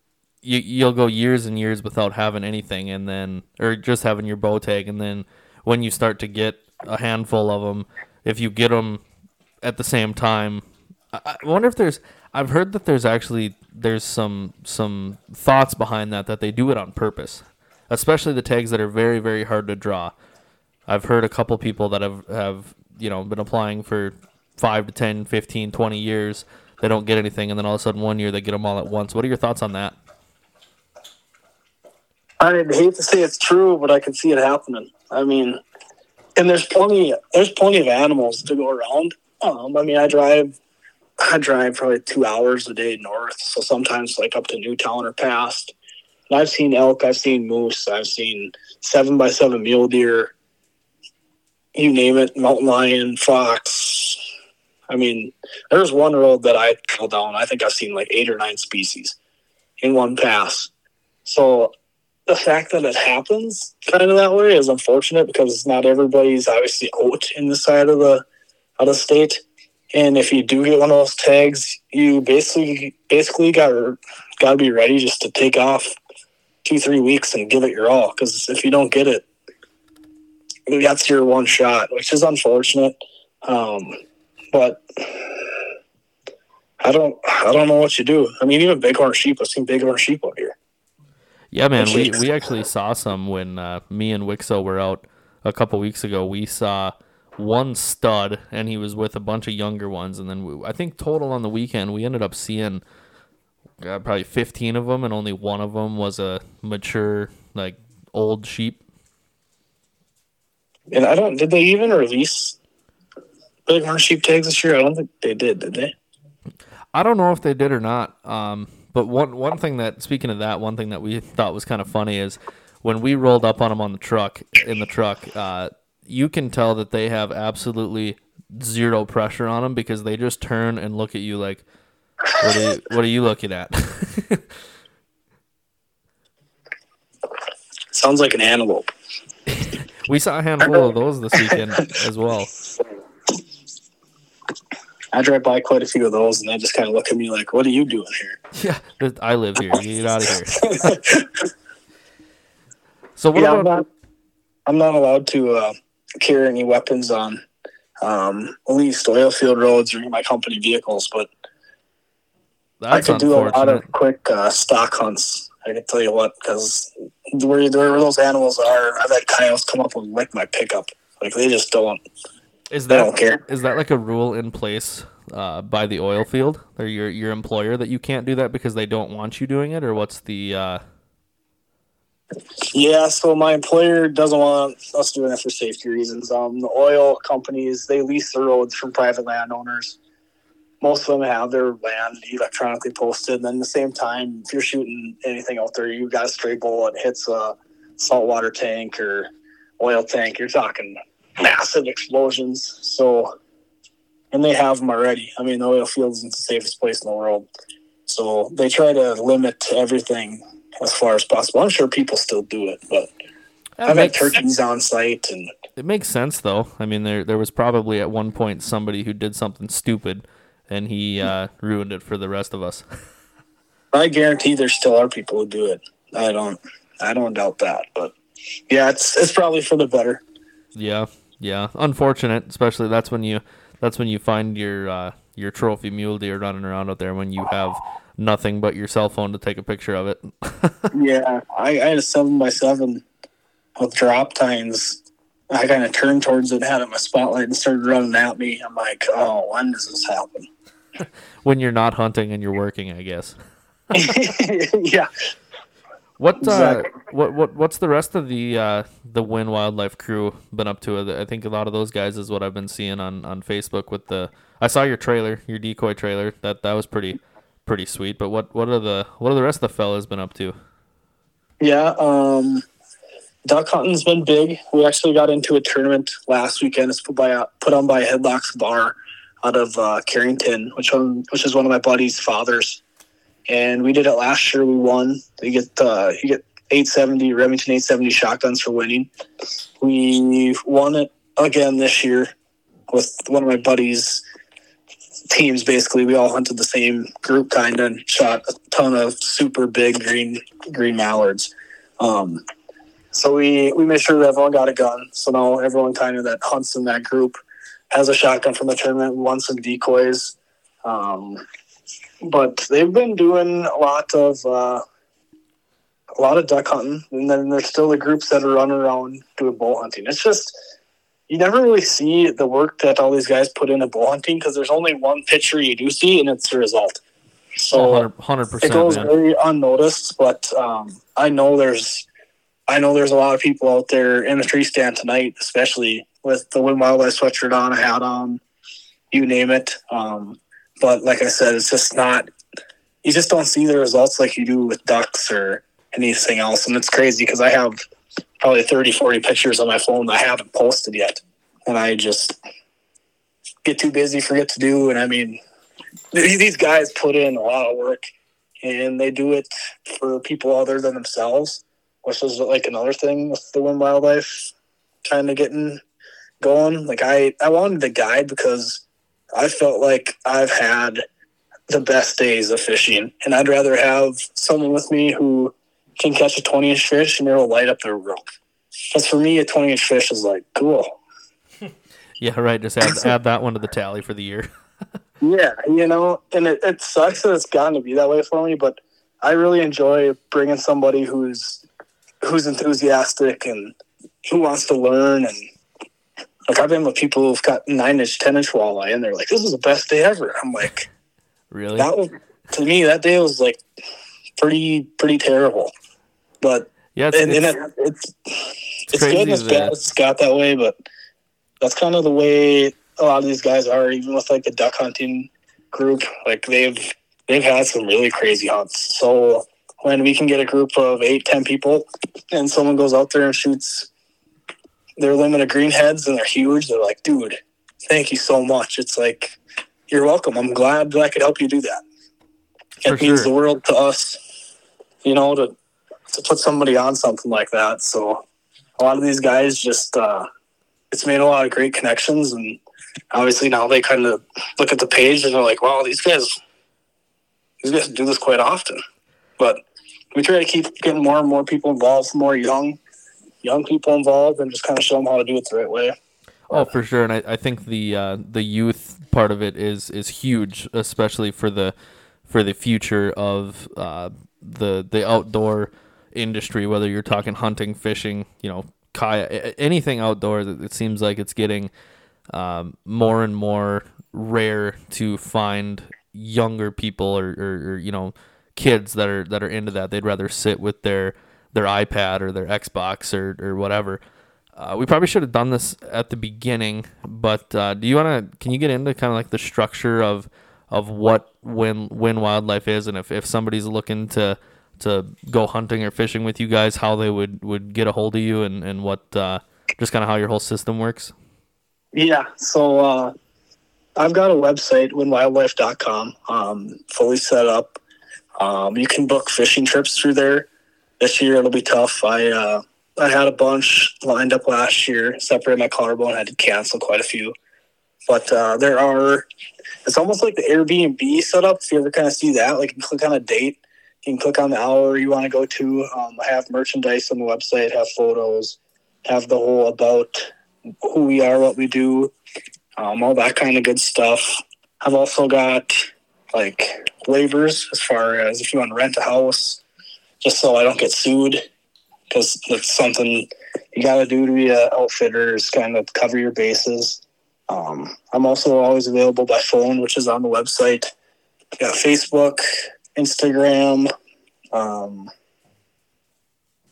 you you'll go years and years without having anything, and then or just having your bow tag, and then when you start to get a handful of them, if you get them at the same time, I, I wonder if there's. I've heard that there's actually there's some some thoughts behind that that they do it on purpose, especially the tags that are very very hard to draw. I've heard a couple people that have have you know been applying for 5 to 10, 15, 20 years. They don't get anything and then all of a sudden one year they get them all at once. What are your thoughts on that? I hate to say it's true, but I can see it happening. I mean, and there's plenty there's plenty of animals to go around. Um, I mean, I drive I drive probably two hours a day north, so sometimes like up to New Town or past. And I've seen elk, I've seen moose, I've seen seven by seven mule deer, you name it, mountain lion, fox. I mean, there's one road that I trail down. I think I've seen like eight or nine species in one pass. So the fact that it happens kind of that way is unfortunate because not everybody's obviously out in the side of the out of state. And if you do get one of those tags, you basically basically got got to be ready just to take off two three weeks and give it your all. Because if you don't get it, that's your one shot, which is unfortunate. Um, but I don't I don't know what you do. I mean, even bighorn sheep. I've seen bighorn sheep out here. Yeah, man. We we actually saw some when uh, me and Wixo were out a couple weeks ago. We saw one stud, and he was with a bunch of younger ones. And then we, I think total on the weekend, we ended up seeing uh, probably 15 of them, and only one of them was a mature, like old sheep. And I don't. Did they even release bighorn sheep tags this year? I don't think they did. Did they? I don't know if they did or not. Um, but one one thing that speaking of that, one thing that we thought was kind of funny is when we rolled up on them on the truck in the truck. Uh, you can tell that they have absolutely zero pressure on them because they just turn and look at you like, "What are you, *laughs* what are you looking at?" Sounds like an antelope. *laughs* we saw a handful of those this weekend as well. I drive by quite a few of those, and they just kind of look at me like, "What are you doing here?" Yeah, I live here. Get out of here. *laughs* so what yeah, about? I'm not, I'm not allowed to uh, carry any weapons on um, leased oil field roads or my company vehicles, but That's I could do a lot of quick uh, stock hunts. I can tell you what, because where, where those animals are, I've had coyotes come up and lick my pickup. Like they just don't. Is They don't that care. is that like a rule in place uh, by the oil field or your your employer that you can't do that because they don't want you doing it, or what's the? Uh, Yeah, so my employer doesn't want us doing it for safety reasons. Um, the oil companies they lease the roads from private landowners. Most of them have their land electronically posted. And then at the same time, if you're shooting anything out there, you got a stray bullet hits a saltwater tank or oil tank. You're talking massive explosions. So, and they have them already. I mean, the oil field isn't the safest place in the world. So they try to limit everything as far as possible. I'm sure people still do it, but that I've had turkeys on site, and It makes sense though. I mean, there there was probably at one point somebody who did something stupid, and he uh, ruined it for the rest of us. *laughs* I guarantee there still are people who do it. I don't, I don't doubt that. But yeah, it's it's probably for the better. yeah, yeah. Unfortunate, especially that's when you that's when you find your uh, your trophy mule deer running around out there when you have nothing but your cell phone to take a picture of it. *laughs* Yeah, I, I had a seven by seven with drop tines. I kind of turned towards it, had it in my spotlight, and started running at me. I'm like, oh, when does this happen? *laughs* when you're not hunting and you're working, I guess. *laughs* yeah, What uh, Exactly. what what what's the rest of the uh, the Wynn Wildlife crew been up to? I think a lot of those guys is what I've been seeing on, on Facebook with the. I saw your trailer, your decoy trailer. That that was pretty pretty sweet. But what what are the what are the rest of the fellas been up to? Yeah, um, duck hunting's been big. We actually got into a tournament last weekend. It's put by put on by Headlocks Bar out of uh, Carrington, which one, which is one of my buddy's fathers. And we did it last year. We won. You get uh, you get 870 Remington 870 shotguns for winning. We won it again this year with one of my buddies' teams. Basically, we all hunted the same group kind of and shot a ton of super big green green mallards. Um, so we we made sure that everyone got a gun. So now everyone kind of that hunts in that group has a shotgun from the tournament. Won some decoys. Um, but they've been doing a lot of uh, a lot of duck hunting, and then there's still the groups that are running around doing bull hunting. It's just you never really see the work that all these guys put into bull hunting because there's only one picture you do see, and it's the result. So hundred percent, it goes man. very unnoticed, but um, I know there's I know there's a lot of people out there in the tree stand tonight, especially with the Wynn Wildlife sweatshirt on, a hat on, you name it. Um, but like I said, it's just not you just don't see the results like you do with ducks or anything else. And it's crazy because I have probably 30, 40 pictures on my phone that I haven't posted yet. And I just get too busy, forget to do. And I mean, these guys put in a lot of work and they do it for people other than themselves, which is like another thing with the Wynn Wildlife kind of getting going. Like I, I wanted the guide because I felt like I've had the best days of fishing, and I'd rather have someone with me who can catch a 20 inch fish and it'll light up their room. Because for me, a 20 inch fish is like cool. *laughs* Yeah, right. Just add add that one to the tally for the year. *laughs* Yeah, you know, and it, it sucks that it's gotten to be that way for me, but I really enjoy bringing somebody who's who's enthusiastic and who wants to learn. And like I've been with people who've got nine inch, ten inch walleye, and they're like, "This is the best day ever." I'm like, *laughs* Really? that was to me that day was like pretty pretty terrible, but yeah, it's, and, and it's, it, it's it's crazy good and it's that- It's got that way, but that's kind of the way a lot of these guys are. Even with like the duck hunting group, like they've they've had some really crazy hunts. So when we can get a group of eight, ten people, and someone goes out there and shoots their limit of greenheads, and they're huge, they're like, "Dude, thank you so much." It's like, "You're welcome. I'm glad that I could help you do that." It For means the world to us, you know, to to put somebody on something like that. So a lot of these guys just uh, it's made a lot of great connections, and obviously now they kind of look at the page and they're like, "Wow, these guys, these guys do this quite often." But we try to keep getting more and more people involved, more young, young people involved and just kind of show them how to do it the right way. Oh, for sure, and I, I think the uh, the youth part of it is is huge, especially for the for the future of uh, the the outdoor industry. Whether you're talking hunting, fishing, you know, kayak, anything outdoors, it seems like it's getting um, more and more rare to find younger people or, or, or you know kids that are that are into that. They'd rather sit with their their iPad or their Xbox or, or whatever. Uh, we probably should have done this at the beginning, but uh, do you want to? Can you get into kind of like the structure of of what when Wynn Wildlife is, and if, if somebody's looking to to go hunting or fishing with you guys, how they would, would get a hold of you, and and what uh, just kind of how your whole system works? Yeah, so uh, I've got a website, wynnwildlife.com, um, fully set up. Um, you can book fishing trips through there. This year it'll be tough. I uh, I had a bunch lined up last year. Separated my collarbone. had to cancel quite a few. But uh, there are. It's almost like the Airbnb setup. If you ever kind of see that, like you click on a date, you can click on the hour you want to go to. Um, have merchandise on the website, have photos, have the whole about who we are, what we do, um, all that kind of good stuff. I've also got like waivers as far as if you want to rent a house, just so I don't get sued because it's something you got to do to be an outfitter is kind of cover your bases. Um, I'm also always available by phone, which is on the website. Got Facebook, Instagram. Um,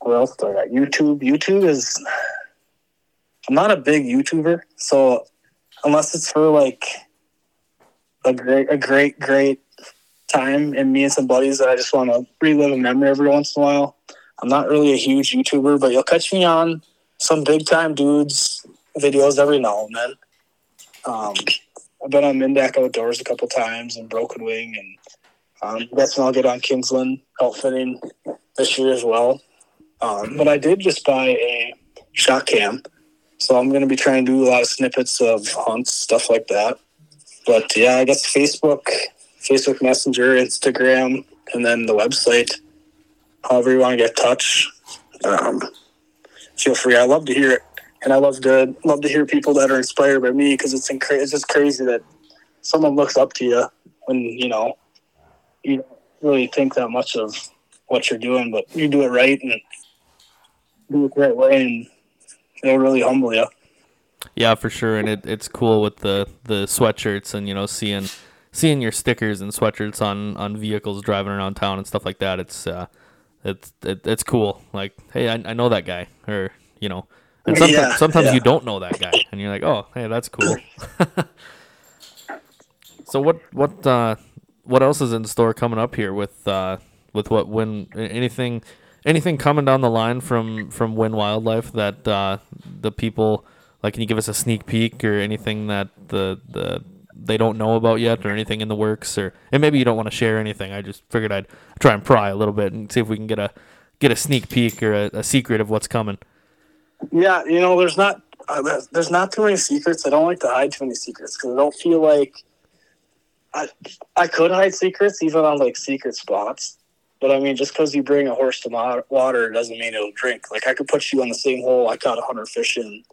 what else do I got? YouTube. YouTube is. I'm not a big YouTuber, so unless it's for like a great, a great, great time and me and some buddies that I just want to relive a memory every once in a while. I'm not really a huge YouTuber, but you'll catch me on some big time dudes videos every now and then. Um, I've been on Mindak Outdoors a couple times and Broken Wing, and um, that's when I'll get on Kingsland outfitting this year as well. Um, but I did just buy a shot cam, so I'm going to be trying to do a lot of snippets of hunts, stuff like that. But yeah, I guess Facebook, Facebook Messenger, Instagram, and then the website however you want to get touch, um, feel free. I love to hear it, and I love to love to hear people that are inspired by me because it's incra- it's just crazy that someone looks up to you when you know you don't really think that much of what you're doing, but you do it right and do it the right way, and it'll really humble you. Yeah, for sure, and it, it's cool with the the sweatshirts and you know seeing seeing your stickers and sweatshirts on on vehicles driving around town and stuff like that. It's uh, it's it, it's cool. Like, hey, I, I know that guy, or you know, and sometimes yeah, sometimes yeah. you don't know that guy, and you're like, oh, hey, that's cool. *laughs* so what what uh, what else is in store coming up here with uh, with what when anything anything coming down the line from from Wynn Wildlife that uh, the people like? Can you give us a sneak peek or anything that the the they don't know about yet or anything in the works or and maybe you don't want to share anything i just figured i'd try and pry a little bit and see if we can get a get a sneak peek or a, a secret of what's coming yeah you know there's not uh, there's not too many secrets i don't like to hide too many secrets because i don't feel like I, I could hide secrets even on like secret spots but I mean, just because you bring a horse to water doesn't mean it'll drink. Like I could put you on the same hole I caught a hundred fish in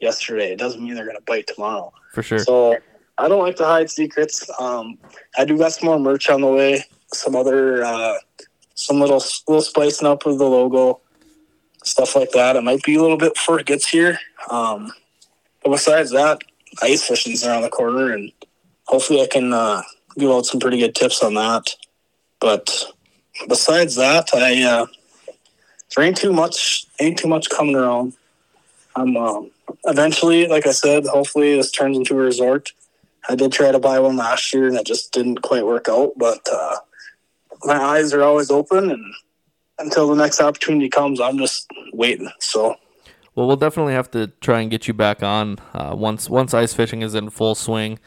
yesterday. It doesn't mean they're gonna bite tomorrow. For sure. So I don't like to hide secrets. Um, I do got some more merch on the way. Some other, uh, some little little spicing up with the logo, stuff like that. It might be a little bit before it gets here. Um, but besides that, ice fishing's around the corner, and hopefully I can uh, give out some pretty good tips on that. But besides that, I uh, there ain't too much ain't too much coming around. I'm um, eventually, like I said, hopefully this turns into a resort. I did try to buy one last year and it just didn't quite work out. But uh, my eyes are always open, and until the next opportunity comes, I'm just waiting. So. Well, we'll definitely have to try and get you back on uh, once once ice fishing is in full swing.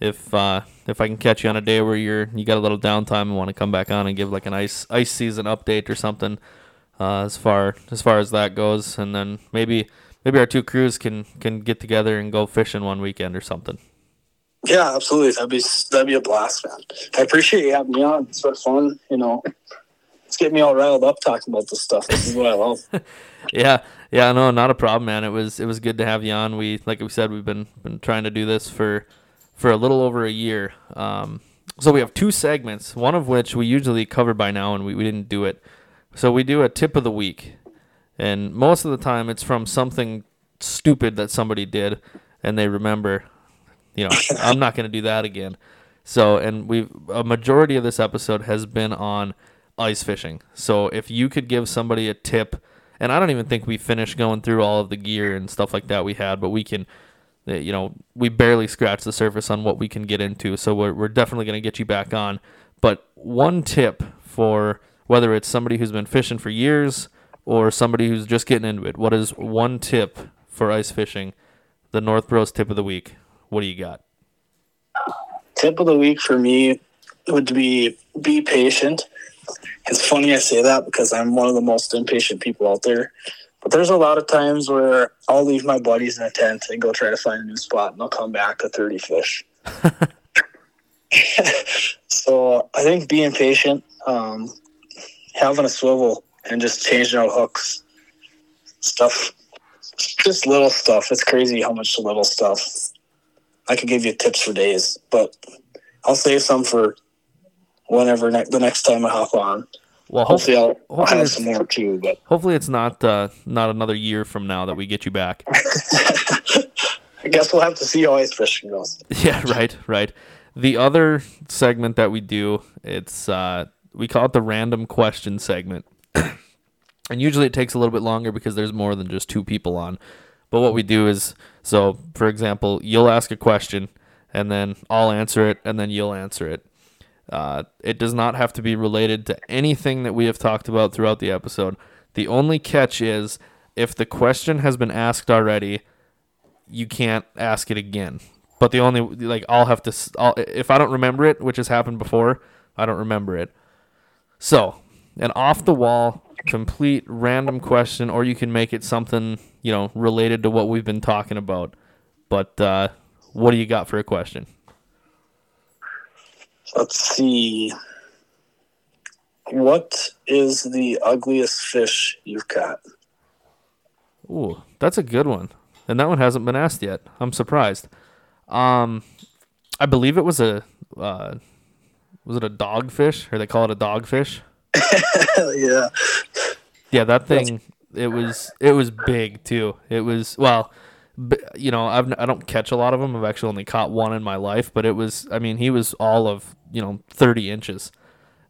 If uh, if I can catch you on a day where you're you got a little downtime and want to come back on and give like an ice ice season update or something, uh, as far as far as that goes, and then maybe maybe our two crews can can get together and go fishing one weekend or something. Yeah, absolutely. That'd be that'd be a blast, man. I appreciate you having me on. It's been fun. You know, It's getting me all riled up talking about this stuff. This is what I love. *laughs* yeah, yeah, no, not a problem, man. It was it was good to have you on. We like we said, we've been been trying to do this for for a little over a year. Um, so we have two segments, one of which we usually cover by now, and we, we didn't do it. So we do a tip of the week, and most of the time it's from something stupid that somebody did, and they remember. You know, *laughs* I'm not going to do that again. So, and we a majority of this episode has been on ice fishing. So if you could give somebody a tip, and I don't even think we finished going through all of the gear and stuff like that we had, but we can, you know, we barely scratched the surface on what we can get into. So we're, we're definitely going to get you back on. But one tip for whether it's somebody who's been fishing for years or somebody who's just getting into it, what is one tip for ice fishing? The North Bros tip of the week. What do you got? Tip of the week for me would be be patient it's funny I say that because I'm one of the most impatient people out there. But there's a lot of times where I'll leave my buddies in a tent and go try to find a new spot, and they'll come back to 30 fish. *laughs* so I think being patient, um, having a swivel, and just changing out hooks, stuff, just little stuff. It's crazy how much little stuff. I could give you tips for days, but I'll save some for whenever ne- the next time I hop on. Well, hopefully, I'll, hopefully I'll have some more too. But hopefully, it's not uh, not another year from now that we get you back. *laughs* I guess we'll have to see how ice fishing goes. *laughs* Yeah, right, right. The other segment that we do, it's uh, we call it the random question segment, *clears throat* and usually it takes a little bit longer because there's more than just two people on. But what we do is, so for example, you'll ask a question, and then I'll answer it, and then you'll answer it uh, it does not have to be related to anything that we have talked about throughout the episode. The only catch is if the question has been asked already, you can't ask it again. But the only like I'll have to I'll, if I don't remember it, which has happened before, I don't remember it. So, an off the wall, complete random question, or you can make it something you know related to what we've been talking about. But uh, what do you got for a question? Let's see. What is the ugliest fish you've caught? Ooh, that's a good one. And that one hasn't been asked yet. I'm surprised. Um, I believe it was a uh, was it a dogfish or they call it a dogfish? *laughs* yeah. Yeah, that thing. It was it was big too. It was well you know, I've, I don't catch a lot of them. I've actually only caught one in my life, but it was, I mean, he was all of, you know, 30 inches.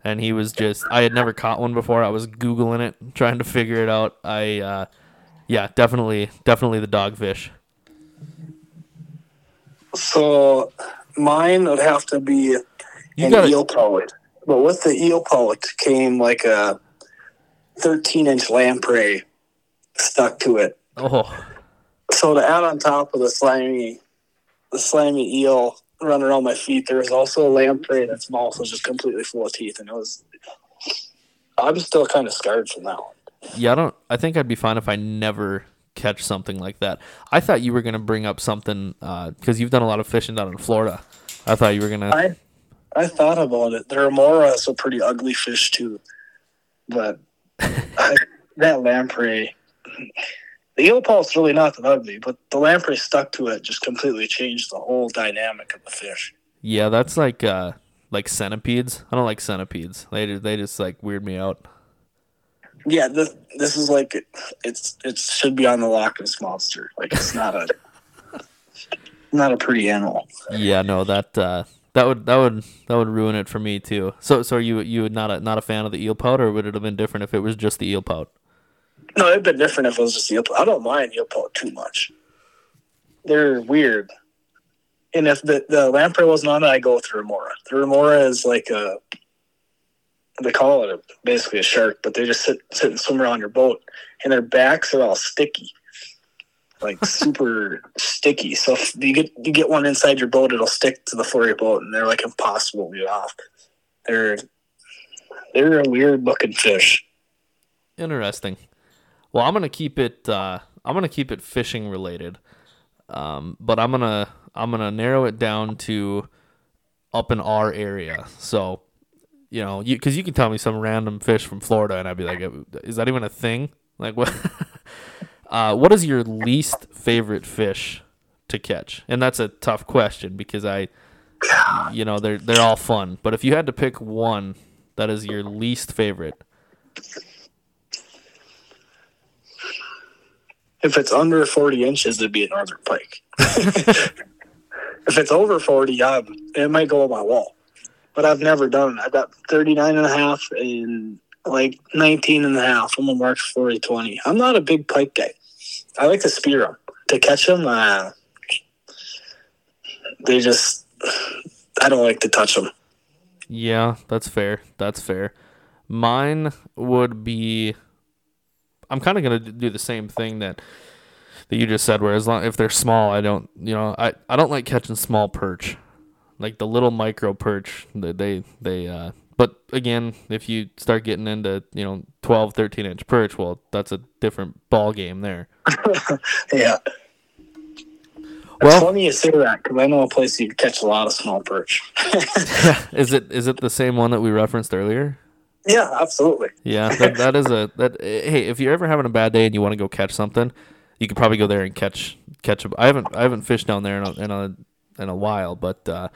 And he was just, I had never caught one before. I was Googling it, trying to figure it out. I, uh, yeah, definitely, definitely the dogfish. So mine would have to be you an gotta, eel pout. But with the eel pout came like a 13 inch lamprey stuck to it. Oh so to add on top of the slimy, the slimy eel running around my feet, there was also a lamprey that's also just completely full of teeth, and it was. I'm still kind of scarred from that one. Yeah, I don't. I think I'd be fine if I never catch something like that. I thought you were gonna bring up something because uh, you've done a lot of fishing down in Florida. I thought you were gonna. I, I thought about it. The remora is a pretty ugly fish too, but *laughs* I, that lamprey the eel pout really not that ugly, but the lamprey stuck to it just completely changed the whole dynamic of the fish. Yeah, that's like uh like centipedes. I don't like centipedes. They they just like weird me out. Yeah, this this is like it's it should be on the Loch Ness monster. Like it's not a *laughs* not a pretty animal. Yeah, no, that uh that would that would that would ruin it for me too. So so are you you not a not a fan of the eel pout, or would it have been different if it was just the eel pout? No, it'd been different if it was just eel I don't mind eel too much. They're weird. And if the, the lamprey wasn't on it, I go with the remora. The remora is like a, they call it a, basically a shark, but they just sit, sit and swim around your boat, and their backs are all sticky, like *laughs* super sticky. So if you get you get one inside your boat, it'll stick to the floor of your boat, and they're like impossible to get off. They're they're a weird looking fish. Interesting. Well, I'm gonna keep it. Uh, I'm gonna keep it fishing related, um, but I'm gonna I'm gonna narrow it down to up in our area. So you know, you because you can tell me some random fish from Florida, and I'd be like, is that even a thing? Like what? *laughs* uh, what is your least favorite fish to catch? And that's a tough question because I, you know, they're they're all fun. But if you had to pick one that is your least favorite, if it's under 40 inches, it'd be a northern pike. *laughs* if it's over 40, yeah, it might go on my wall. But I've never done it. I've got 39 and a half and like 19 and a half on the Mark 40 20. I'm not a big pike guy. I like to spear them. To catch them, uh, they just, I don't like to touch them. Yeah, that's fair. That's fair. Mine would be I'm kind of gonna do the same thing that that you just said. Where as long if they're small, I don't you know I I don't like catching small perch, like the little micro perch. They they, they uh. But again, if you start getting into you know 12, 13 inch perch, well, that's a different ball game there. *laughs* yeah. Well, it's funny you say that because I know a place you catch a lot of small perch. *laughs* *laughs* is it is it the same one that we referenced earlier? Yeah, absolutely. Yeah, that, that is a that. Hey, if you're ever having a bad day and you want to go catch something, you could probably go there and catch catch a. I haven't I haven't fished down there in a in a, in a while, but uh,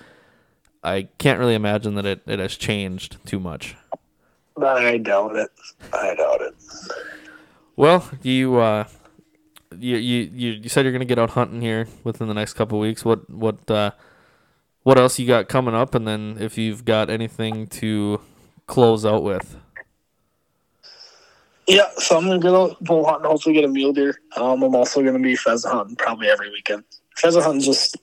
I can't really imagine that it, it has changed too much. I doubt it. I doubt it. Well, you uh, you you you said you're gonna get out hunting here within the next couple weeks. What what uh, what else you got coming up? And then if you've got anything to close out with? Yeah, so I'm gonna go bull hunt and hopefully get a mule deer. Um, I'm also gonna be pheasant hunting probably every weekend. Pheasant hunting just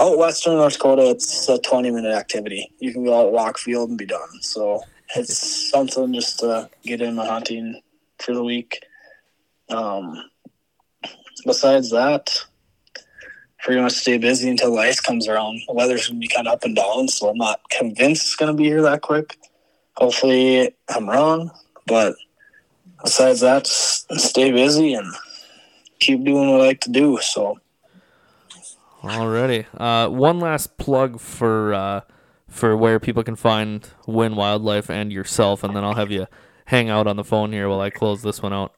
out western North Dakota. It's a 20 minute activity. You can go out walk field and be done. So it's something just to get in my hunting for the week. Um, besides that, pretty much stay busy until the ice comes around. The weather's gonna be kind of up and down, so I'm not convinced it's gonna be here that quick hopefully I'm wrong. But besides that, stay busy and keep doing what I like to do. So. Alrighty. Uh, one last plug for uh, for where people can find Wynn Wildlife and yourself, and then I'll have you hang out on the phone here while I close this one out.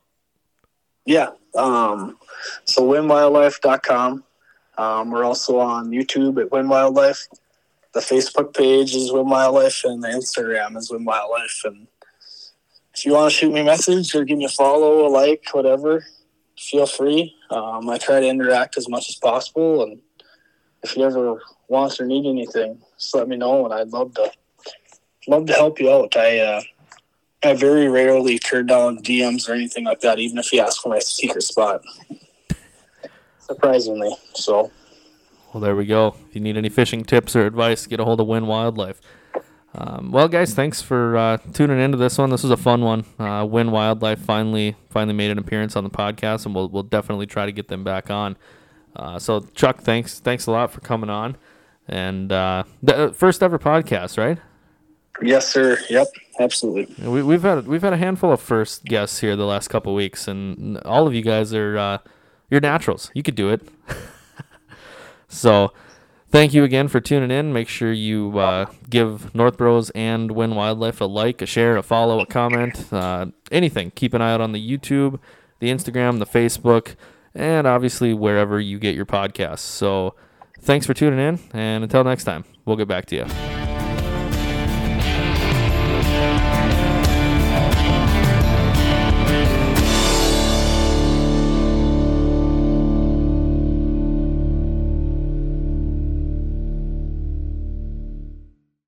Yeah. Um, so wynnwildlife.com. Um, we're also on YouTube at Wynn Wildlife the Facebook page is Wynn Wildlife and the Instagram is Wynn Wildlife. And if you want to shoot me a message or give me a follow, a like, whatever, feel free. Um, I try to interact as much as possible. And if you ever want or need anything, just let me know. And I'd love to love to help you out. I uh, I very rarely turn down DMs or anything like that, even if you ask for my secret spot. Surprisingly, so well, there we go. If you need any fishing tips or advice, get a hold of Wynn Wildlife. Um, well, guys, thanks for uh, tuning into this one. This was a fun one. Uh, Wynn Wildlife finally finally made an appearance on the podcast, and we'll we'll definitely try to get them back on. Uh, so, Chuck, thanks thanks a lot for coming on, and uh, the uh, first ever podcast, right? Yes, sir. Yep, absolutely. We, have had we've had a handful of first guests here the last couple weeks, and all of you guys are uh, you're naturals. You could do it. *laughs* So, thank you again for tuning in. Make sure you uh, give North Bros and Wynn Wildlife a like, a share, a follow, a comment, uh, anything. Keep an eye out on the YouTube, the Instagram, the Facebook, and obviously wherever you get your podcasts. So, thanks for tuning in, and until next time, we'll get back to you.